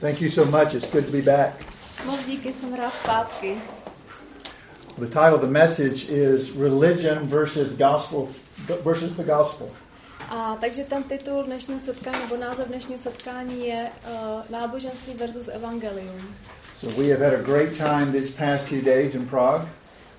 Thank you so much. It's good to be back. Moc díky, jsem rád zpátky. The title of the message is Religion versus Gospel versus the Gospel. A takže ten titul dnešního setkání, nebo název dnešního setkání je uh, Náboženství versus Evangelium. So we have had a great time these past few days in Prague.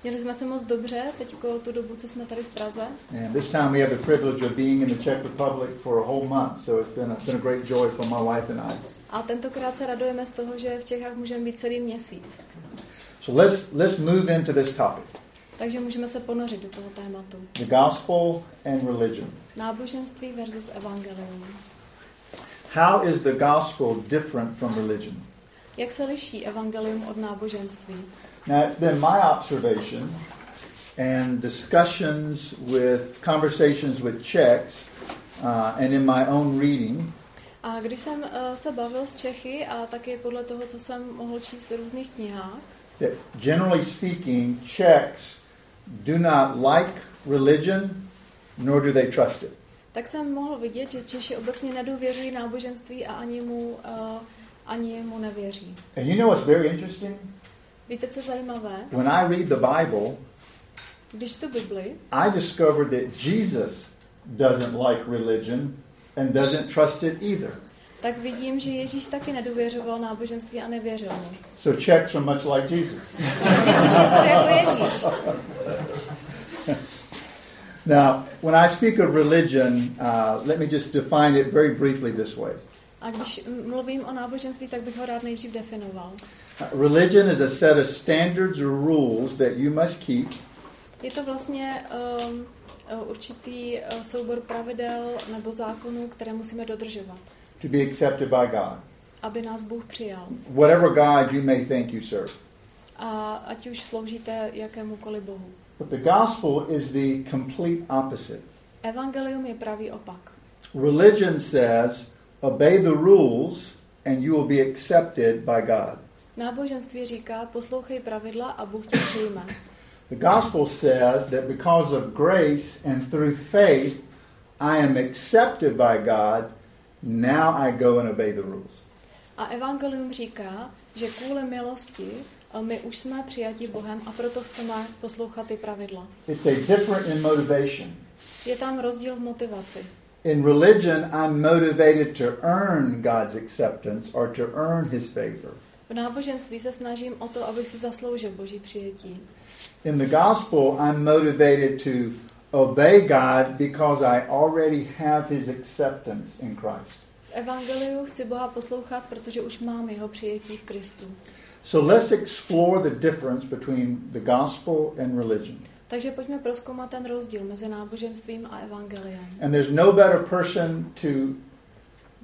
Měli jsme se moc dobře teď tu dobu, co jsme tady v Praze. And this time we have the privilege of being in the Czech Republic for a whole month, so it's been a, been a great joy for my wife and I. A tentokrát se radujeme z toho, že v Čechách můžeme být celý měsíc. So let's let's move into this topic. Takže můžeme se ponořit do toho tématu. The gospel and religion. Náboženství versus evangelium. How is the gospel different from religion? Jak se liší evangelium od náboženství? Now, it's been my observation and discussions with conversations with Czechs uh, and in my own reading A když jsem uh, se bavil s Čechy a taky podle toho, co jsem mohl číst v různých knihách, that generally speaking, Czechs do not like religion, nor do they trust it. tak jsem mohl vidět, že Češi obecně nedůvěřují náboženství a ani mu, uh, ani mu nevěří. And you know what's very interesting? Víte, co zajímavé? When I read the Bible, Když tu Bibli, I discovered that Jesus doesn't like religion and doesn't trust it either. tak vidím, že Ježíš taky nedůvěřoval náboženství a nevěřil mu. So Czechs are much like Jesus. Takže Češi jsou jako Ježíš. Now, when I speak of religion, uh, let me just define it very briefly this way. A když mluvím o náboženství, tak bych ho rád nejdřív definoval. Uh, religion is a set of standards or rules that you must keep Je to vlastně um, určitý uh, soubor pravidel nebo zákonů, které musíme dodržovat, to be accepted by God. aby nás Bůh přijal. Whatever God you may think you serve. A ať už sloužíte jakémukoliv Bohu. But the gospel is the complete opposite. Evangelium je pravý opak. Religion says, obey the rules and you will be accepted by God. Náboženství říká, poslouchej pravidla a Bůh tě přijme. The gospel says that because of grace and through faith, I am accepted by God. Now I go and obey the rules. A evangelium říká, že kvůli milosti my už jsme přijati Bohem a proto chceme poslouchat ty pravidla. It's a different in motivation. Je tam rozdíl v motivaci. In religion, I'm motivated to earn God's acceptance or to earn his favor. V náboženství se snažím o to, abych si zasloužil Boží přijetí. In the gospel, I'm motivated to obey God because I already have his acceptance in Christ. V evangeliu chci Boha poslouchat, protože už mám jeho přijetí v Kristu. So let's explore the difference between the gospel and religion. Takže pojďme proskoumat ten rozdíl mezi náboženstvím a evangeliem. And there's no better person to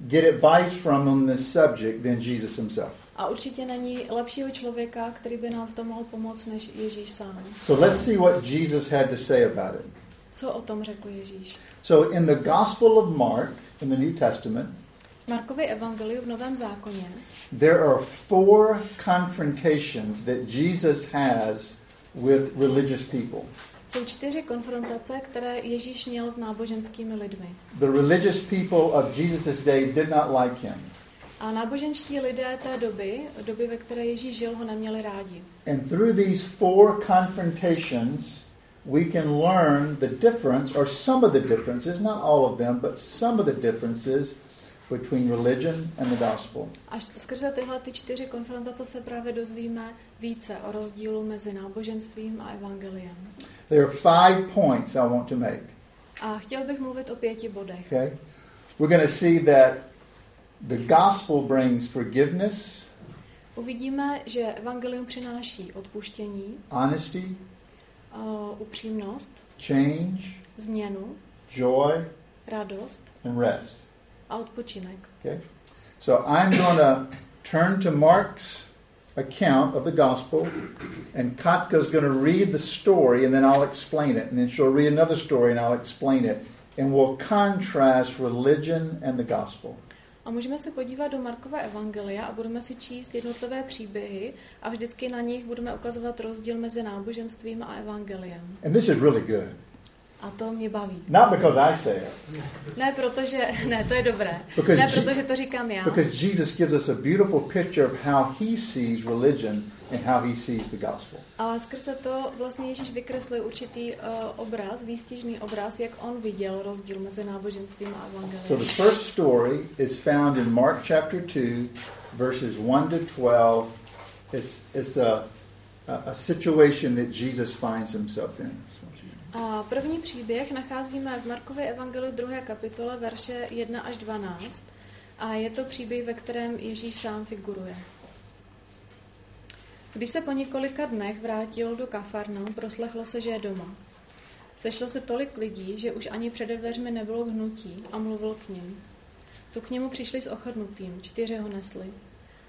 get advice from on this subject than Jesus himself. A určitě není lepšího člověka, který by nám v tom mohl pomoct, než Ježíš sám. So let's see what Jesus had to say about it. Co o tom řekl Ježíš? So in the Gospel of Mark, in the New Testament, V Markově evangeliu v Novém zákoně there are four confrontations that Jesus has with religious people. jsou čtyři konfrontace, které Ježíš měl s náboženskými lidmi. The religious people of Jesus' day did not like him. A náboženští lidé té doby, doby, ve které Ježíš žil, ho neměli rádi. And through these four confrontations, we can learn the difference, or some of the differences, not all of them, but some of the differences between religion and the gospel. Až skrze tyhle ty čtyři konfrontace se právě dozvíme více o rozdílu mezi náboženstvím a evangeliem. There are five points I want to make. A chtěl bych mluvit o pěti bodech. Okay? We're going to see that the gospel brings forgiveness, Uvidíme, že evangelium přináší odpuštění, honesty, uh, upřímnost, change, změnu, joy, radost and rest. a odpočinek. Okay? So I'm going to turn to Mark's account of the gospel, and Katka's going to read the story, and then I'll explain it. And then she'll read another story, and I'll explain it. And we'll contrast religion and the gospel. A můžeme se podívat do Markové evangelia a budeme si číst jednotlivé příběhy a vždycky na nich budeme ukazovat rozdíl mezi náboženstvím a evangeliem. And this is really good. A to mě baví. Not because I say it, Ne protože, ne, to je dobré. Because Ne protože to říkám já. because Jesus gives us a beautiful picture of how he sees religion and how he sees the gospel. Ale skrze to vlastně Ježíš vykreslil určitý uh, obraz, výstižný obraz, jak on viděl rozdíl mezi náboženstvím a So evangeliem. the first story is found in Mark chapter 2, verses 1 to 12. It's, it's a, a, a situation that Jesus finds himself in. A první příběh nacházíme v Markově evangeliu 2. kapitole, verše 1 až 12. A je to příběh, ve kterém Ježíš sám figuruje. Když se po několika dnech vrátil do Kafarnaum, proslechlo se, že je doma. Sešlo se tolik lidí, že už ani přede dveřmi nebylo hnutí a mluvil k ním. Tu k němu přišli s ochrnutým, čtyři ho nesli.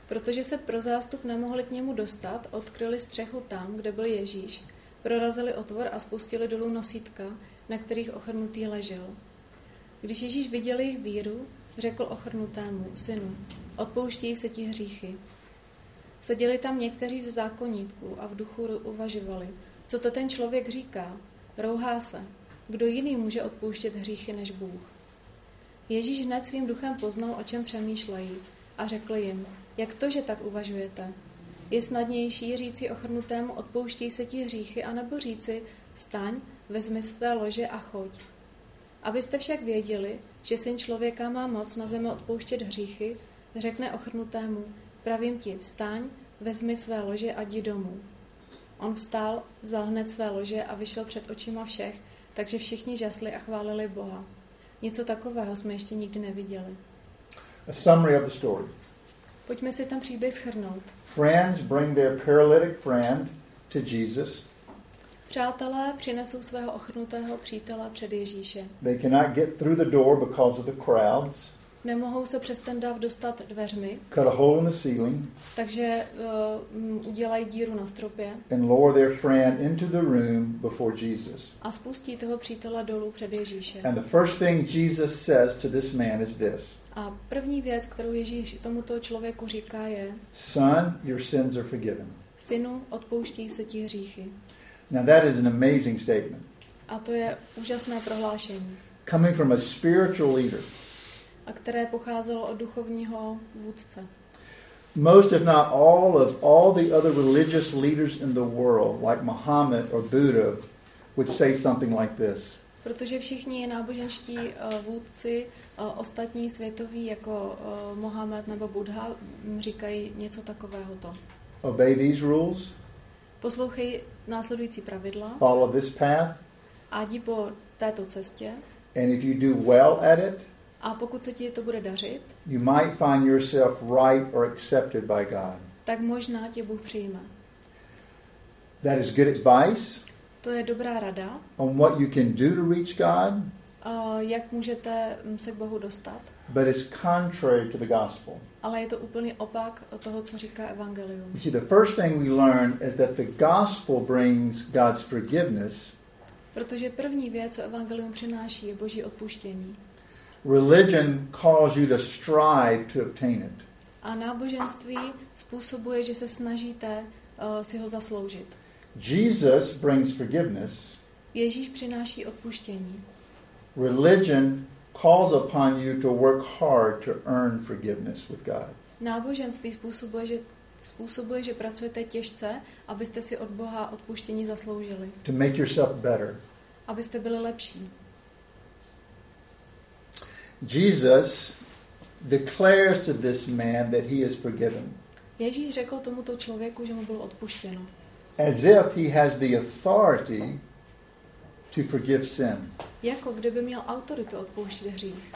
Protože se pro zástup nemohli k němu dostat, odkryli střechu tam, kde byl Ježíš, prorazili otvor a spustili dolů nosítka, na kterých ochrnutý ležel. Když Ježíš viděl jejich víru, řekl ochrnutému, synu, odpouštějí se ti hříchy. Seděli tam někteří z zákonníků a v duchu uvažovali, co to ten člověk říká. Rouhá se. Kdo jiný může odpouštět hříchy než Bůh? Ježíš hned svým duchem poznal, o čem přemýšlejí a řekl jim, jak to, že tak uvažujete? Je snadnější říci ochrnutému odpouštějí se ti hříchy, anebo říci staň, vezmi své lože a choď. Abyste však věděli, že syn člověka má moc na zemi odpouštět hříchy, řekne ochrnutému, pravím ti, vstaň, vezmi své lože a jdi domů. On vstal, vzal hned své lože a vyšel před očima všech, takže všichni žasli a chválili Boha. Něco takového jsme ještě nikdy neviděli. A summary of the story. Pojďme si ten příběh schrnout. Friends bring their paralytic friend to Jesus. Přátelé přinesou svého ochrnutého přítele před Ježíše. They cannot get through the door because of the crowds. Nemohou se přes ten dav dostat dveřmi, Cut a hole in the ceiling takže uh, udělají díru na stropě and lower their friend into the room before Jesus. a spustí toho přítele dolů před Ježíše. And the first thing Jesus says to this man is this A první věc, kterou Ježíš tomuto člověku říká, je Son, your sins are forgiven. Synu, odpouští se ti hříchy. Now, that is an amazing statement. A to je úžasné prohlášení, Coming from a spiritual leader. A které pocházelo od duchovního vůdce. Most, if not all, of all the other religious leaders in the world, like Muhammad or Buddha, would say something like this. Protože všichni náboženští eh, vůdci, eh, ostatní světoví, jako eh, Mohamed nebo Buddha, říkají něco takového to. Obey these rules, Poslouchej následující pravidla. Follow this path, a jdi po této cestě. And if you do well at it, a pokud se ti to bude dařit, you might find yourself right or accepted by God. tak možná tě Bůh přijme. That is good advice To je dobrá rada, on what you can do to reach God, eh, jak můžete mm, se k Bohu dostat, but it's contrary to the gospel. ale je to úplný opak toho, co říká Evangelium. You see, the first thing we learn is that the gospel brings God's forgiveness. Protože první věc, co Evangelium přináší, je boží odpuštění. Religion calls you to strive to obtain it. A náboženství způsobuje, že se snažíte uh, si ho zasloužit. Jesus brings forgiveness. Ježíš přináší odpuštění. Religion calls upon you to work hard to earn forgiveness with God. Náboženství způsobuje, že, způsobuje, že pracujete těžce, abyste si od Boha odpuštění zasloužili. to make yourself better. Abyste byli lepší. Jesus declares to this man that he is forgiven, Ježíš řekl tomuto člověku, že mu bylo odpuštěno. as if he has the authority to forgive sin, Jako kdyby měl autoritu odpouštět hřích.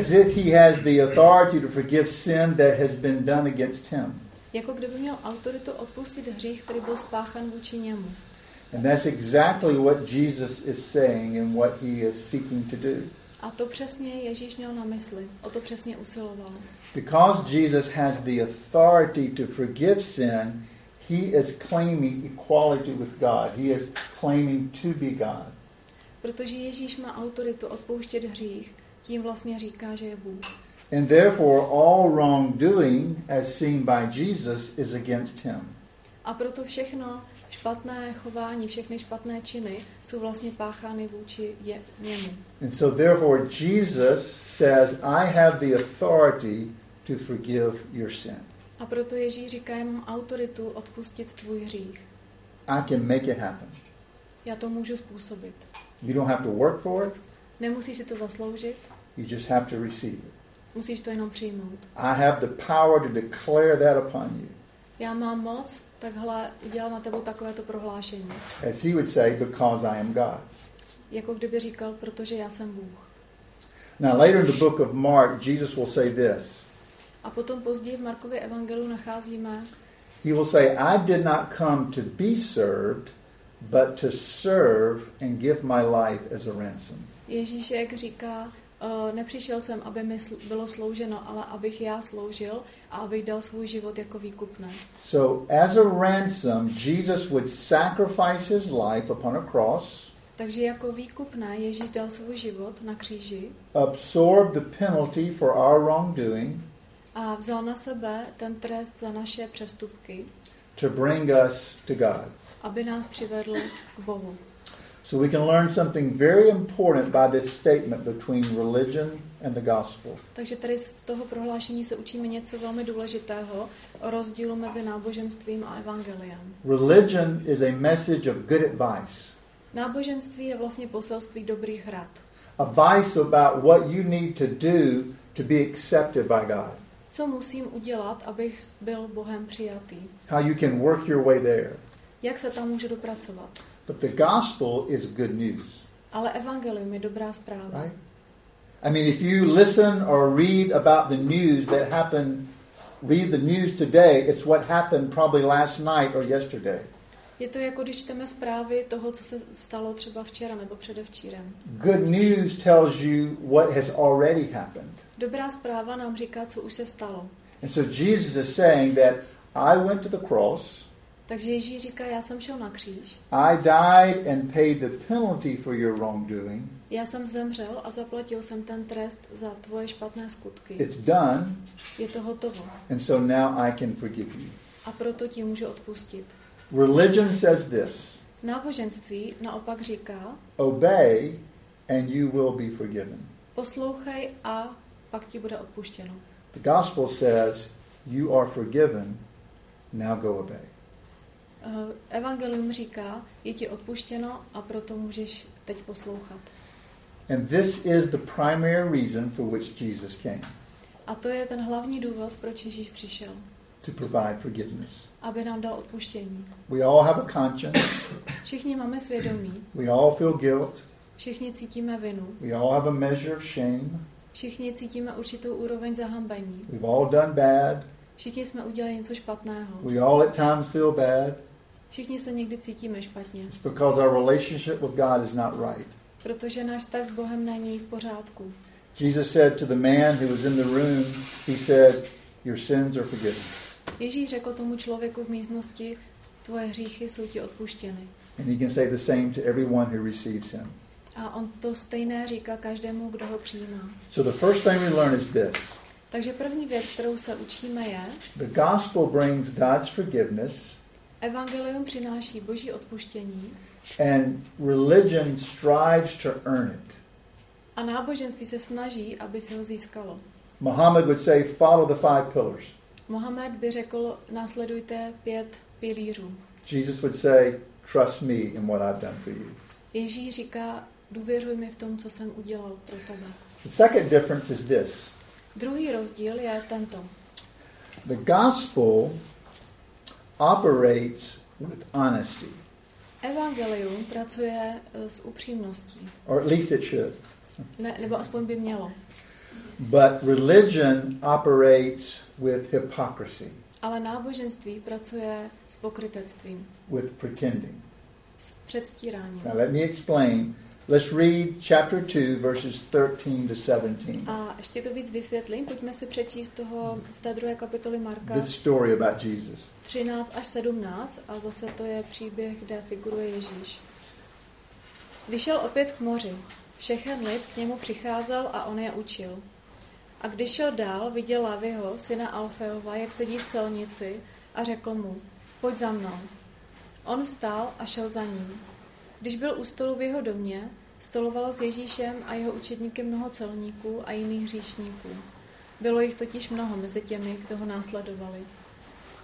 as if he has the authority to forgive sin that has been done against him. Jako kdyby měl autoritu odpustit hřích, který byl spáchan vůči němu. And that's exactly what Jesus is saying and what he is seeking to do. A to přesně Ježíš měl na mysli. O to přesně usiloval. Because Jesus has the authority to forgive sin, he is claiming equality with God. He is claiming to be God. Protože Ježíš má autoritu odpouštět hřích, tím vlastně říká, že je Bůh. And therefore, all wrongdoing, as seen by Jesus, is against him. A proto všechno, špatné chování, všechny špatné činy jsou vlastně páchány vůči je, němu. And so therefore Jesus says, I have the authority to forgive your sin. A proto Ježíš říká, já mám autoritu odpustit tvůj hřích. I can make it happen. Já to můžu způsobit. You don't have to work for it. Nemusíš si to zasloužit, You just have to receive it. musíš to jenom přijmout. I have the power to declare that upon you. Já mám moc takhle udělat na tebou takovéto prohlášení. As he would say, because I am God. Jako kdyby říkal, protože já jsem Bůh. Now, later in the book of Mark, Jesus will say this. A potom později v Markově evangelu nacházíme, He will say, I did not come to be served, but to serve and give my life as a ransom. Ježíš jak říká, nepřišel jsem, aby mi bylo slouženo, ale abych já sloužil a abych dal svůj život jako výkupné. So, as a ransom, Jesus would sacrifice his life upon a cross, Takže jako výkupné Ježíš dal svůj život na kříži absorb the penalty for our wrongdoing a vzal na sebe ten trest za naše přestupky, to bring us to God. aby nás přivedl k Bohu. So, we can learn something very important by this statement between religion and the gospel. Takže tady z toho prohlášení se učíme něco velmi důležitého o rozdílu mezi náboženstvím a evangeliem. Religion is a message of good advice, Náboženství je vlastně poselství dobrých rad. advice about what you need to do to be accepted by God, Co musím udělat, abych byl Bohem přijatý? how you can work your way there. Jak se tam můžu dopracovat? But the gospel is good news, Ale evangelium je dobrá zpráva. right? I mean, if you listen or read about the news that happened, read the news today, it's what happened probably last night or yesterday. Je to jako když čteme zprávy toho, co se stalo třeba včera nebo předevčírem. Good news tells you what has already happened. Dobrá zpráva nám říká, co už se stalo. And so Jesus is saying that I went to the cross, Takže Ježíš říká, já jsem šel na kříž, I died and paid the penalty for your wrongdoing. já jsem zemřel a zaplatil jsem ten trest za tvoje špatné skutky. It's done, Je to hotovo. and so now I can forgive you. A proto ti můžu odpustit. Religion says this Náboženství naopak říká, obey, and you will be forgiven. poslouchej a pak ti bude odpuštěno. The gospel says, You are forgiven, now go obey. Eh, Evangelium říká, je ti odpuštěno a proto můžeš teď poslouchat. And this is the primary reason for which Jesus came A to je ten hlavní důvod, proč Ježíš přišel. to provide forgiveness. Aby nám dal odpuštění. We all have a conscience, Všichni máme svědomí, we all feel guilt, všichni cítíme vinu, we all have a measure of shame, všichni cítíme určitou úroveň zahambení. we've all done bad, Všichni jsme udělali něco špatného. we all at times feel bad. Všichni se někdy cítíme špatně, It's because our relationship with God is not right. protože náš vztah s Bohem není v pořádku. Jesus said to the man who was in the room, He said, Your sins are forgiven. Ježíš řekl tomu člověku v místnosti, tvoje hříchy jsou ti odpuštěny. And He can say the same to everyone who receives Him. A on to stejné říká každému, kdo ho přijímá. So the first thing we learn is this Takže první věc, kterou se učíme, je, the gospel brings God's forgiveness, evangelium přináší boží odpuštění and religion strives to earn it. a náboženství se snaží, aby si ho získalo. Muhammad would say, Follow the five pillars. Mohamed by řekl, následujte pět pilířů. Jesus would say, Trust me in what I've done for you. Ježíš říká, důvěřuj mi v tom, co jsem udělal pro tebe. The second difference is this Druhý rozdíl je tento. the gospel operates with honesty, Evangelium pracuje eh, s upřímností, or at least it should. ne, nebo aspoň by mělo. But religion operates with hypocrisy, Ale náboženství pracuje s pokrytectvím, with pretending. s předstíráním. Now, let me explain. Let's read chapter 2, verses 13 to 17. A ještě to víc vysvětlím. Pojďme si přečíst toho z té druhé kapitoly Marka This story about Jesus. 13 až 17 a zase to je příběh, kde figuruje Ježíš. Vyšel opět k moři. Všechen lid k němu přicházel a on je učil. A když šel dál, viděl Laviho, syna Alfeova, jak sedí v celnici a řekl mu, pojď za mnou. On stál a šel za ním. Když byl u stolu v jeho domě, stolovalo s Ježíšem a jeho učedníky mnoho celníků a jiných hříšníků. Bylo jich totiž mnoho mezi těmi, kdo ho následovali.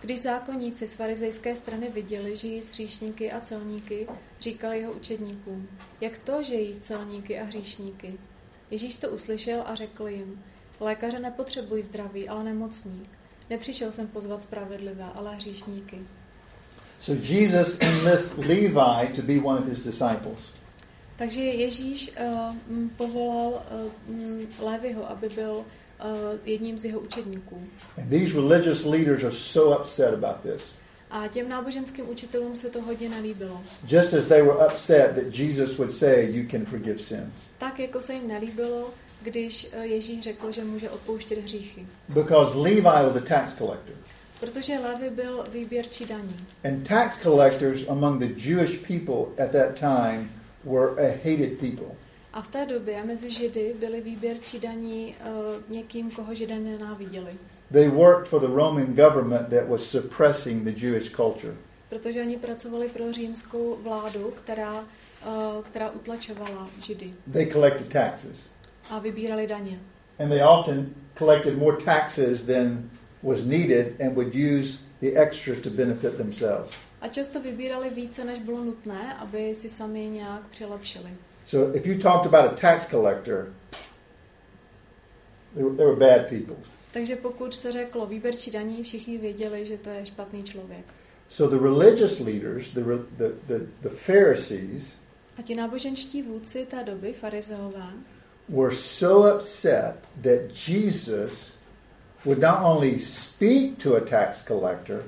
Když zákonníci z farizejské strany viděli, že jí hříšníky a celníky, říkali jeho učedníkům, jak to, že jí celníky a hříšníky. Ježíš to uslyšel a řekl jim, lékaře nepotřebují zdraví, ale nemocní. Nepřišel jsem pozvat spravedlivé, ale hříšníky. So Jesus enlists Levi to be one of his disciples. Takže Ježíš uh, povolal uh, Lévyho, aby byl uh, jedním z jeho učedníků. And these religious leaders are so upset about this. A těm náboženským učitelům se to hodně nelíbilo. Just as they were upset that Jesus would say, You can forgive sins. Tak jako se jim nelíbilo, když Ježíš řekl, že může odpouštět hříchy. Because Levi was a tax collector. Protože Levi byl výběrčí daní. And tax collectors among the Jewish people at that time were a hated people. A v té době mezi Židy byli výběrčí daní uh, někým, koho Židé nenáviděli. They worked for the Roman government that was suppressing the Jewish culture. Protože oni pracovali pro římskou vládu, která, uh, která utlačovala Židy. They collected taxes. A vybírali daně. And they often collected more taxes than was needed and would use the extras to benefit themselves. A často vybírali více, než bylo nutné, aby si sami nějak přilepšili. So if you talked about a tax collector, they were, they were bad people. Takže pokud se řeklo výběrčí daní, všichni věděli, že to je špatný člověk. So the religious leaders, the, the, the, the Pharisees, a ti náboženští vůdci té doby, farizeové, were so upset that Jesus would not only speak to a tax collector,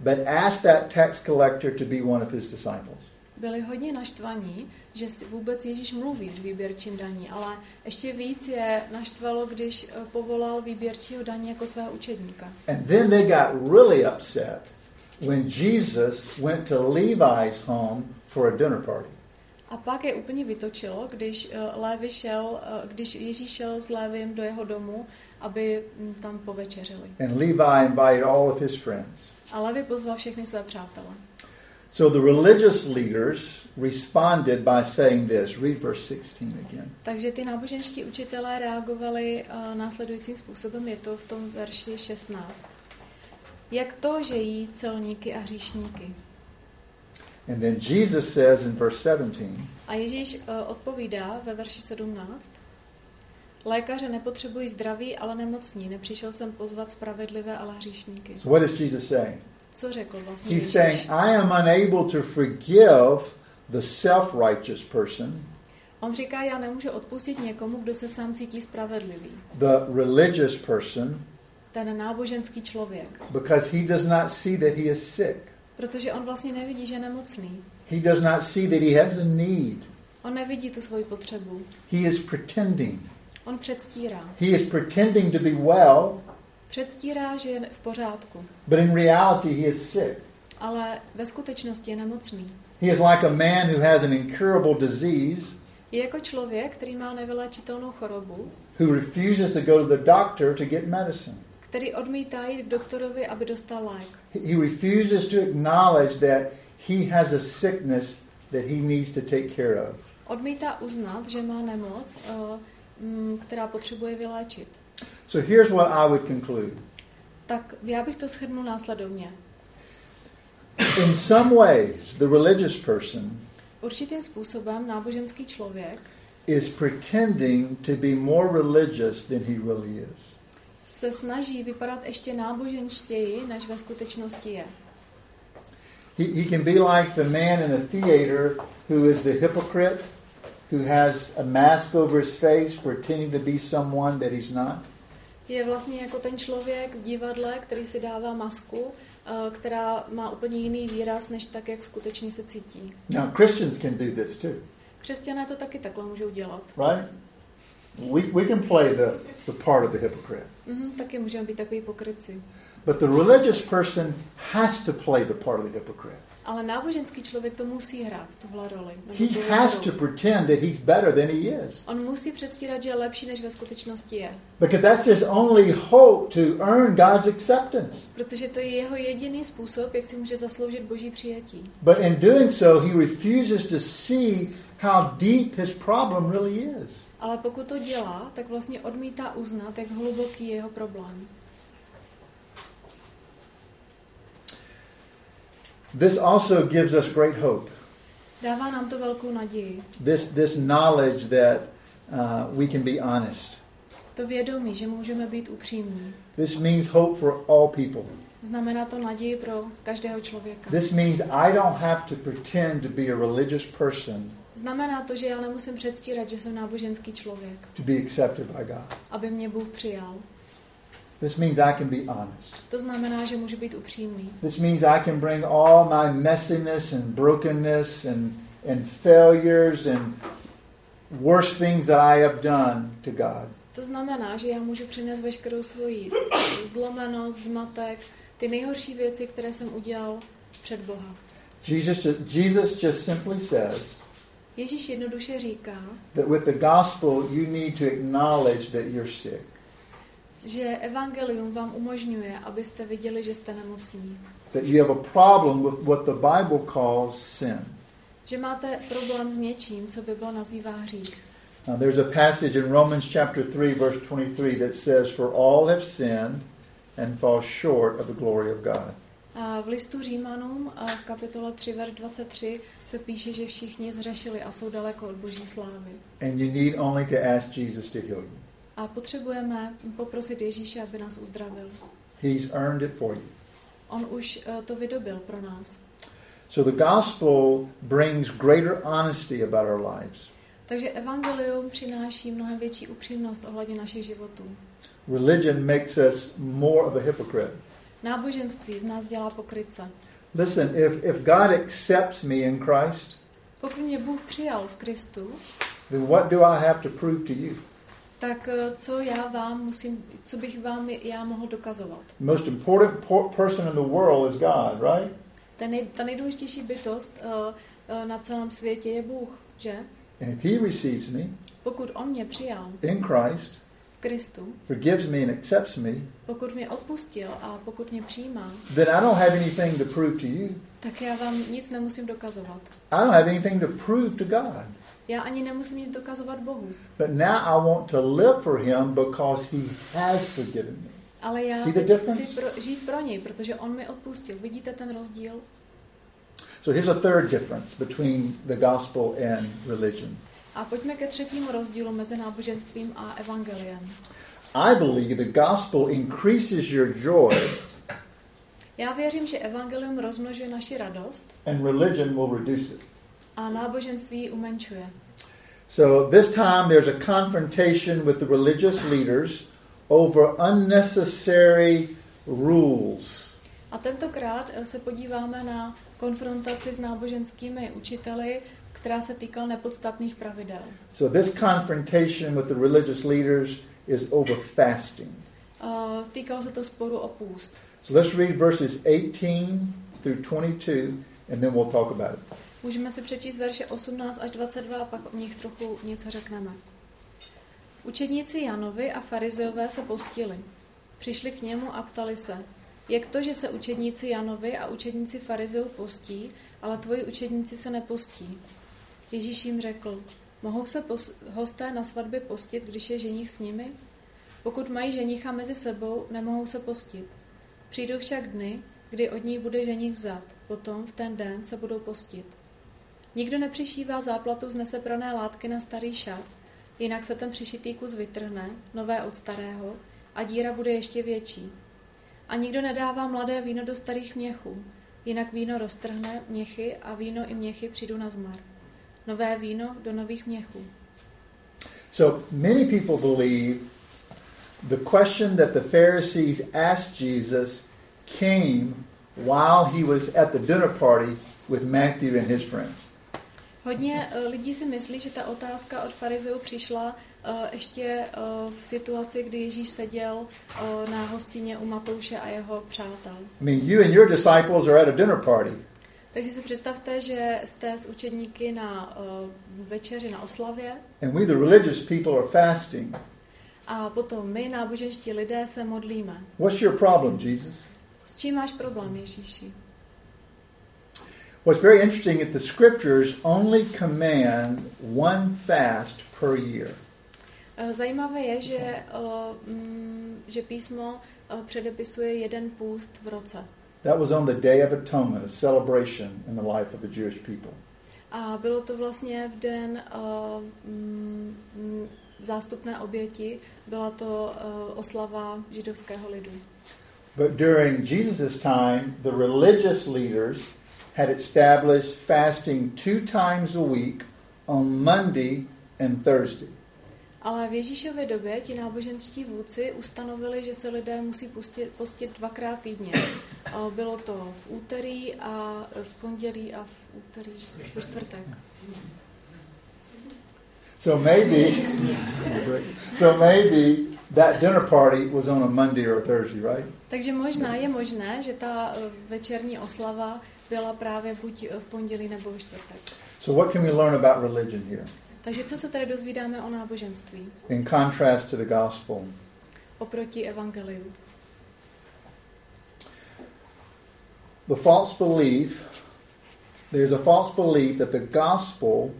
but ask that tax collector to be one of his disciples. Byli hodně naštvaní, že si vůbec Ježíš mluví s výběrčím daní, ale ještě víc je naštvalo, když eh, povolal výběrčího daní jako svého učedníka. And then they got really upset when Jesus went to Levi's home for a dinner party. A pak je úplně vytočilo, když uh, Lévi šel, uh, když Ježíš šel s Lévim do jeho domu, aby hm, tam povečeřili. And Levi invited all of his friends. A Lévi pozval všechny své přátele. So the religious leaders responded by saying this. Read verse 16 again. Takže ty náboženští učitelé reagovali uh, následujícím způsobem, je to v tom verši 16. Jak to, že jí celníky a hříšníky? And then Jesus says in verse 17. A Ježíš uh, odpovídá ve verši 17. Lékaře nepotřebují zdraví, ale nemocní. Nepřišel jsem pozvat spravedlivé, ale hříšníky. So what is Jesus saying? Co řekl vlastně He's saying, I am unable to forgive the self-righteous person. On říká, já nemůžu odpustit někomu, kdo se sám cítí spravedlivý. The religious person. Ten náboženský člověk. Because he does not see that he is sick. Protože on vlastně nevidí, že je nemocný. He does not see that he has a need. On nevidí tu svoji potřebu. He is pretending. On předstírá. He is pretending to be well. Předstírá, že je v pořádku. But in reality he is sick. Ale ve skutečnosti je nemocný. He is like a man who has an incurable disease. Je jako člověk, který má nevyléčitelnou chorobu. Who refuses to go to the doctor to get medicine. Který odmítá jít k doktorovi, aby dostal lék. He refuses to acknowledge that he has a sickness that he needs to take care of. Odmítá uznat, že má nemoc, uh, která potřebuje vyléčit. So here's what I would conclude. Tak já bych to shrnul následovně. In some ways, the religious person Určitým způsobem náboženský člověk is pretending to be more religious than he really is. Se snaží vypadat ještě náboženštěji, než ve skutečnosti je. He, he can be like the man in a theater who is the hypocrite, who has a mask over his face, pretending to be someone that he's not. Je vlastně jako ten člověk v divadle, který si dává masku, uh, která má úplně jiný výraz, než tak, jak skutečně se cítí. Now Christians can do this too. Křesťané to taky takhle můžou dělat. Right? We, we can play the, the part of the hypocrite. Mm-hmm, taky můžeme být takový pokryci. But the religious person has to play the part of the hypocrite. Ale náboženský člověk to musí hrát, tuhle roli. He has to pretend that he's better than he is. On musí předstírat, že je lepší, než ve skutečnosti je. Because that's his only hope to earn God's acceptance. Protože to je jeho jediný způsob, jak si může zasloužit boží přijetí. But in doing so, he refuses to see how deep his problem really is. Ale pokud to dělá, tak vlastně odmítá uznat, jak hluboký je jeho problém. This also gives us great hope. Dává nám to velkou naději. This, this knowledge that uh, we can be honest. To vědomí, že můžeme být upřímní. This means hope for all people. Znamená to naději pro každého člověka. This means I don't have to pretend to be a religious person Znamená to, že já nemusím předstírat, že jsem náboženský člověk, to be accepted by God. aby mě Bůh přijal. This means I can be honest. To znamená, že můžu být upřímný. This means I can bring all my messiness and brokenness and, and failures and worse things that I have done to God. To znamená, že já můžu přinést veškerou svoji zlomenost, zmatek, ty nejhorší věci, které jsem udělal před Boha. Jesus, ju- Jesus just simply says Ježíš jednoduše říká, that with the gospel you need to acknowledge that you're sick. Že evangelium vám umožňuje, abyste viděli, že jste nemocní. That you have a problem with what the Bible calls sin. Že máte problém s něčím, co Bible nazývá hřích. Now, there's a passage in Romans chapter 3, verse 23 that says, For all have sinned and fall short of the glory of God. A v listu Římanům a v kapitole 3, verš 23 se píše, že všichni zřešili a jsou daleko od boží slávy. And you need only to ask Jesus to heal you. A potřebujeme poprosit Ježíše, aby nás uzdravil. He's earned it for you. On už eh, to vydobil pro nás. So the gospel brings greater honesty about our lives. Takže evangelium přináší mnohem větší upřímnost ohledně našich životů. Religion makes us more of a hypocrite. Náboženství z nás dělá pokrytce. Listen, if, if God accepts me in Christ, Pokud mě Bůh přijal v Kristu, then what do I have to prove to you? Tak eh, co já vám musím, co bych vám já mohl dokazovat? The most important por- person in the world is God, right? Ten nej, ta nejdůležitější bytost uh, uh, na celém světě je Bůh, že? And if He receives me Pokud On mě přijal in Christ, v Kristu, forgives me and accepts me, pokud mě odpustil a pokud mě přijímá, then I don't have anything to prove to you. tak já vám nic nemusím dokazovat. I don't have anything to prove to God. Já ani nemusím nic dokazovat Bohu. But now I want to live for Him because He has forgiven me. Ale já See the difference? chci pro, žít pro něj, protože on mi odpustil. Vidíte ten rozdíl? So here's a third difference between the gospel and religion. A pojďme ke třetímu rozdílu mezi náboženstvím a evangeliem. I believe the gospel increases your joy Já věřím, že evangelium rozmnožuje naši radost and religion will reduce it. A náboženství umenšuje. So this time there's a confrontation with the religious leaders over unnecessary rules. A tentokrát eh, se podíváme na konfrontaci s náboženskými učiteli, která se týkala nepodstatných pravidel. So this confrontation with the religious leaders is over fasting. Uh, týkalo se to sporu o půst. So let's read verses 18 through 22 and then we'll talk about it. Můžeme si přečíst verše 18 až 22 a pak o nich trochu něco řekneme. Učedníci Janovi a farizeové se postili. Přišli k němu a ptali se, jak to, že se učedníci Janovi a učedníci farizeů postí, ale tvoji učedníci se nepostí? Ježíš jim řekl, mohou se hosté na svatbě postit, když je ženich s nimi? Pokud mají ženicha mezi sebou, nemohou se postit. Přijdou však dny, kdy od ní bude ženich vzat, potom v ten den se budou postit. Nikdo nepřišívá záplatu z neseprané látky na starý šat, jinak se ten přišitý kus vytrhne, nové od starého, a díra bude ještě větší. A nikdo nedává mladé víno do starých měchů, jinak víno roztrhne měchy a víno i měchy přijdou na zmar. Nové víno do nových měchů. So many people believe the question that the Pharisees asked Jesus came while he was at the dinner party with Matthew and his friends. Hodně eh, lidí si myslí, že ta otázka od farizeů přišla eh, ještě eh, v situaci, kdy Ježíš seděl na hostině u Matouše a jeho přátel. I mean, you and your disciples are at a dinner party. Takže si představte, že jste s učedníky na uh, večeři na oslavě and we, the religious people, are fasting. a potom my, náboženští lidé, se modlíme. What's your problem, Jesus? S čím máš problém, Ježíši? What's very interesting is the scriptures only command one fast per year. Eh, Zajímavé je, že, mm, že písmo předepisuje jeden půst v roce. That was on the Day of Atonement, a celebration in the life of the Jewish people. A bylo to vlastně v den mm, zástupné oběti, byla to oslava židovského lidu. But during Jesus' time, the religious leaders had established fasting two times a week on Monday and Thursday. Ale v Ježíšově době ti náboženští vůdci ustanovili, že se lidé musí pustit, postit dvakrát týdně. Bylo to v úterý a v pondělí a v úterý ve čtvrtek. So maybe, so maybe that dinner party was on a Monday or a Thursday, right? Takže možná je možné, že ta eh, večerní oslava byla právě buď v pondělí nebo ve čtvrtek. So what can we learn about religion here Takže co se tady dozvídáme o náboženství in contrast to the gospel? oproti evangeliu? The false belief, there's a false belief that the gospel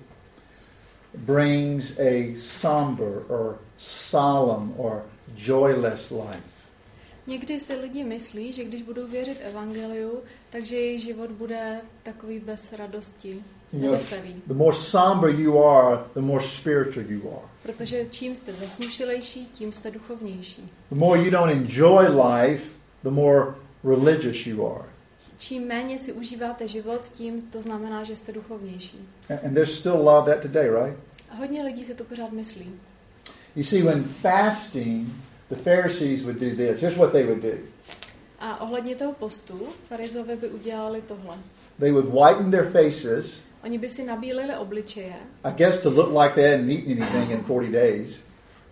brings a somber or solemn or joyless life. Někdy si lidi myslí, že když budou věřit evangeliu, takže jejich život bude takový bez radosti, You know, neveselý. the more somber you are, the more spiritual you are. Protože čím jste zasmušilejší, tím jste duchovnější. The more you don't enjoy life, the more religious you are. Čím méně si užíváte život, tím to znamená, že jste duchovnější. And and there's still a lot of that today, right? A hodně lidí se to pořád myslí. You see, when fasting, the Pharisees would do this. Here's what they would do A ohledně toho postu, farizové by udělali tohle. they would whiten their faces, Oni by si nabílili obličeje I guess to look like they hadn't eaten anything in 40 days.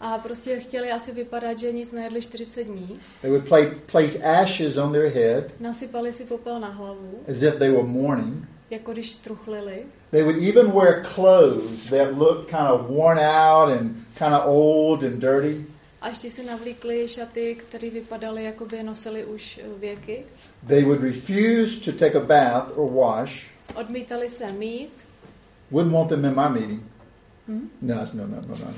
a prostě chtěli asi vypadat, že nic nejedli 40 dní. They would pla- place ashes on their head Nasypali si popel na hlavu, as if they were mourning. jako když truchlili. They would even wear clothes that looked kind of worn out and kind of old and dirty. A ještě si navlíkli šaty, které vypadaly, jako by je nosili už eh, věky. They would refuse to take a bath or wash. Odmítali se mít. Wouldn't want them in my meeting. Hm? No, no, no, no, no.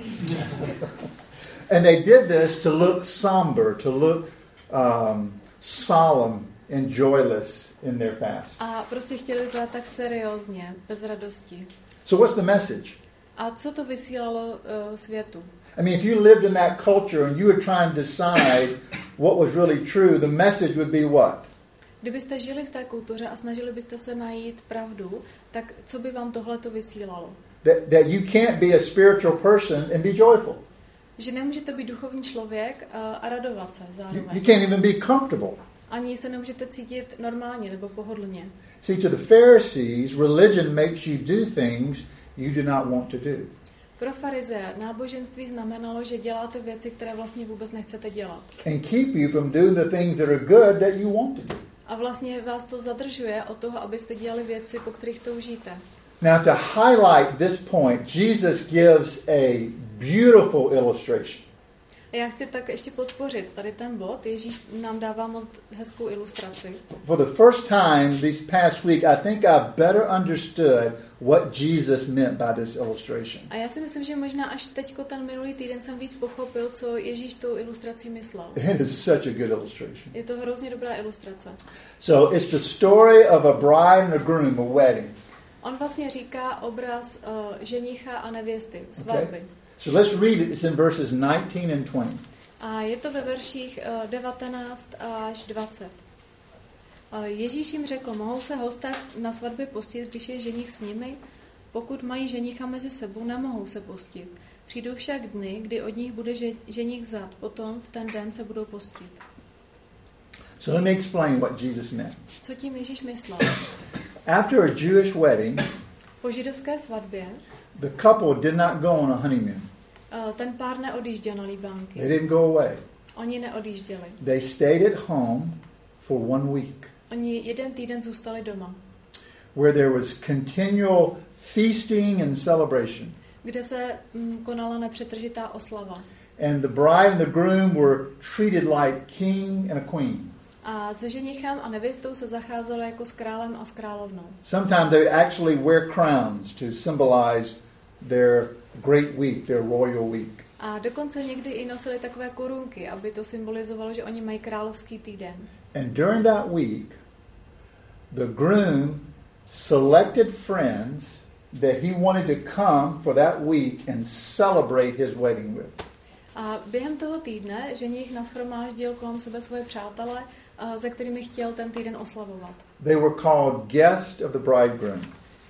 and they did this to look somber, to look um, solemn and joyless in their fast. A prostě chtěli vypadat tak seriózně, bez radosti. So, what's the message? A co to vysílalo uh, světu? I mean, if you lived in that culture and you were trying to decide what was really true, the message would be what? Kdybyste žili v té kultuře a snažili byste se najít pravdu, tak co by vám tohle to vysílalo? That, that you can't be a spiritual person and be joyful. Že nemůžete být duchovní člověk uh, a radovat se You, you zároveň. can't even be comfortable. Ani se nemůžete cítit normálně nebo pohodlně. See, to the Pharisees, religion makes you do things you do not want to do. Pro farizeje náboženství znamenalo, že děláte věci, které vlastně vůbec nechcete dělat. and keep you from doing the things that are good that you want to do. A vlastně vás to zadržuje od toho, abyste dělali věci, po kterých toužíte. Now, to highlight this point, Jesus gives a beautiful illustration. A já chci tak ještě podpořit tady ten bod. Ježíš nám dává moc hezkou ilustraci. For the first time this past week, I think I better understood what Jesus meant by this illustration. A já si myslím, že možná až teďko ten minulý týden jsem víc pochopil, co Ježíš tou ilustrací myslel. It is such a good illustration. Je to hrozně dobrá ilustrace. So, it's the story of a bride and a groom, a wedding. On vlastně říká obraz uh, ženicha a nevěsty, svatby. So, let's read it. It's in verses 19 and 20. A je to ve verších uh, 19 až 20. Uh, Ježíš jim řekl, mohou se hosté na svatbě postit, když je ženich s nimi? Pokud mají ženicha mezi sebou, nemohou se postit. Přijdou však dny, kdy od nich bude že- ženich vzat, potom v ten den se budou postit. So, let me explain what Jesus meant. Co tím Ježíš myslel? After a Jewish wedding, Po židovské svatbě the couple did not go on a honeymoon. Uh, ten pár neodjížděl na líbánky. They didn't go away. Oni neodjížděli. They stayed at home for one week. Oni jeden týden zůstali doma. where there was continual feasting and celebration. kde se mm, konala nepřetržitá oslava. And the bride and the groom were treated like king and a queen. A se ženichem a nevěstou se zacházelo jako s králem a s královnou. Sometimes they would actually wear crowns to symbolize their great week, their royal week. A dokonce někdy i nosili takové korunky, aby to symbolizovalo, že oni mají královský týden. And during that week, the groom selected friends that he wanted to come for that week and celebrate his wedding with. A během toho týdne ženich naschromáždil kolem sebe svoje přátele, se kterými chtěl ten týden oslavovat. They were called guests of the bridegroom.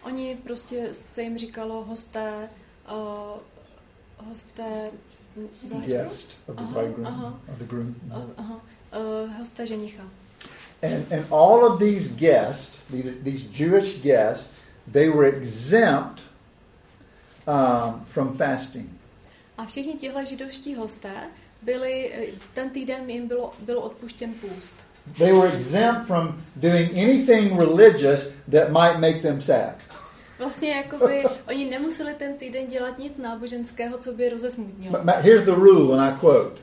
Oni prostě se jim říkalo hosté, uh, hosté... Guest of the Aha, bridegroom, aha. of the groom. Uh, aha, uh, hosté ženicha. And, and all of these guests, these, these Jewish guests, they were exempt um, from fasting. A všichni tihle židovští hosté byli, ten týden jim bylo, bylo odpuštěn půst. They were exempt from doing anything religious that might make them sad. Vlastně jakoby oni nemuseli ten týden dělat nic náboženského, co by je rozesmutnilo. But ma- here's the rule, and I quote.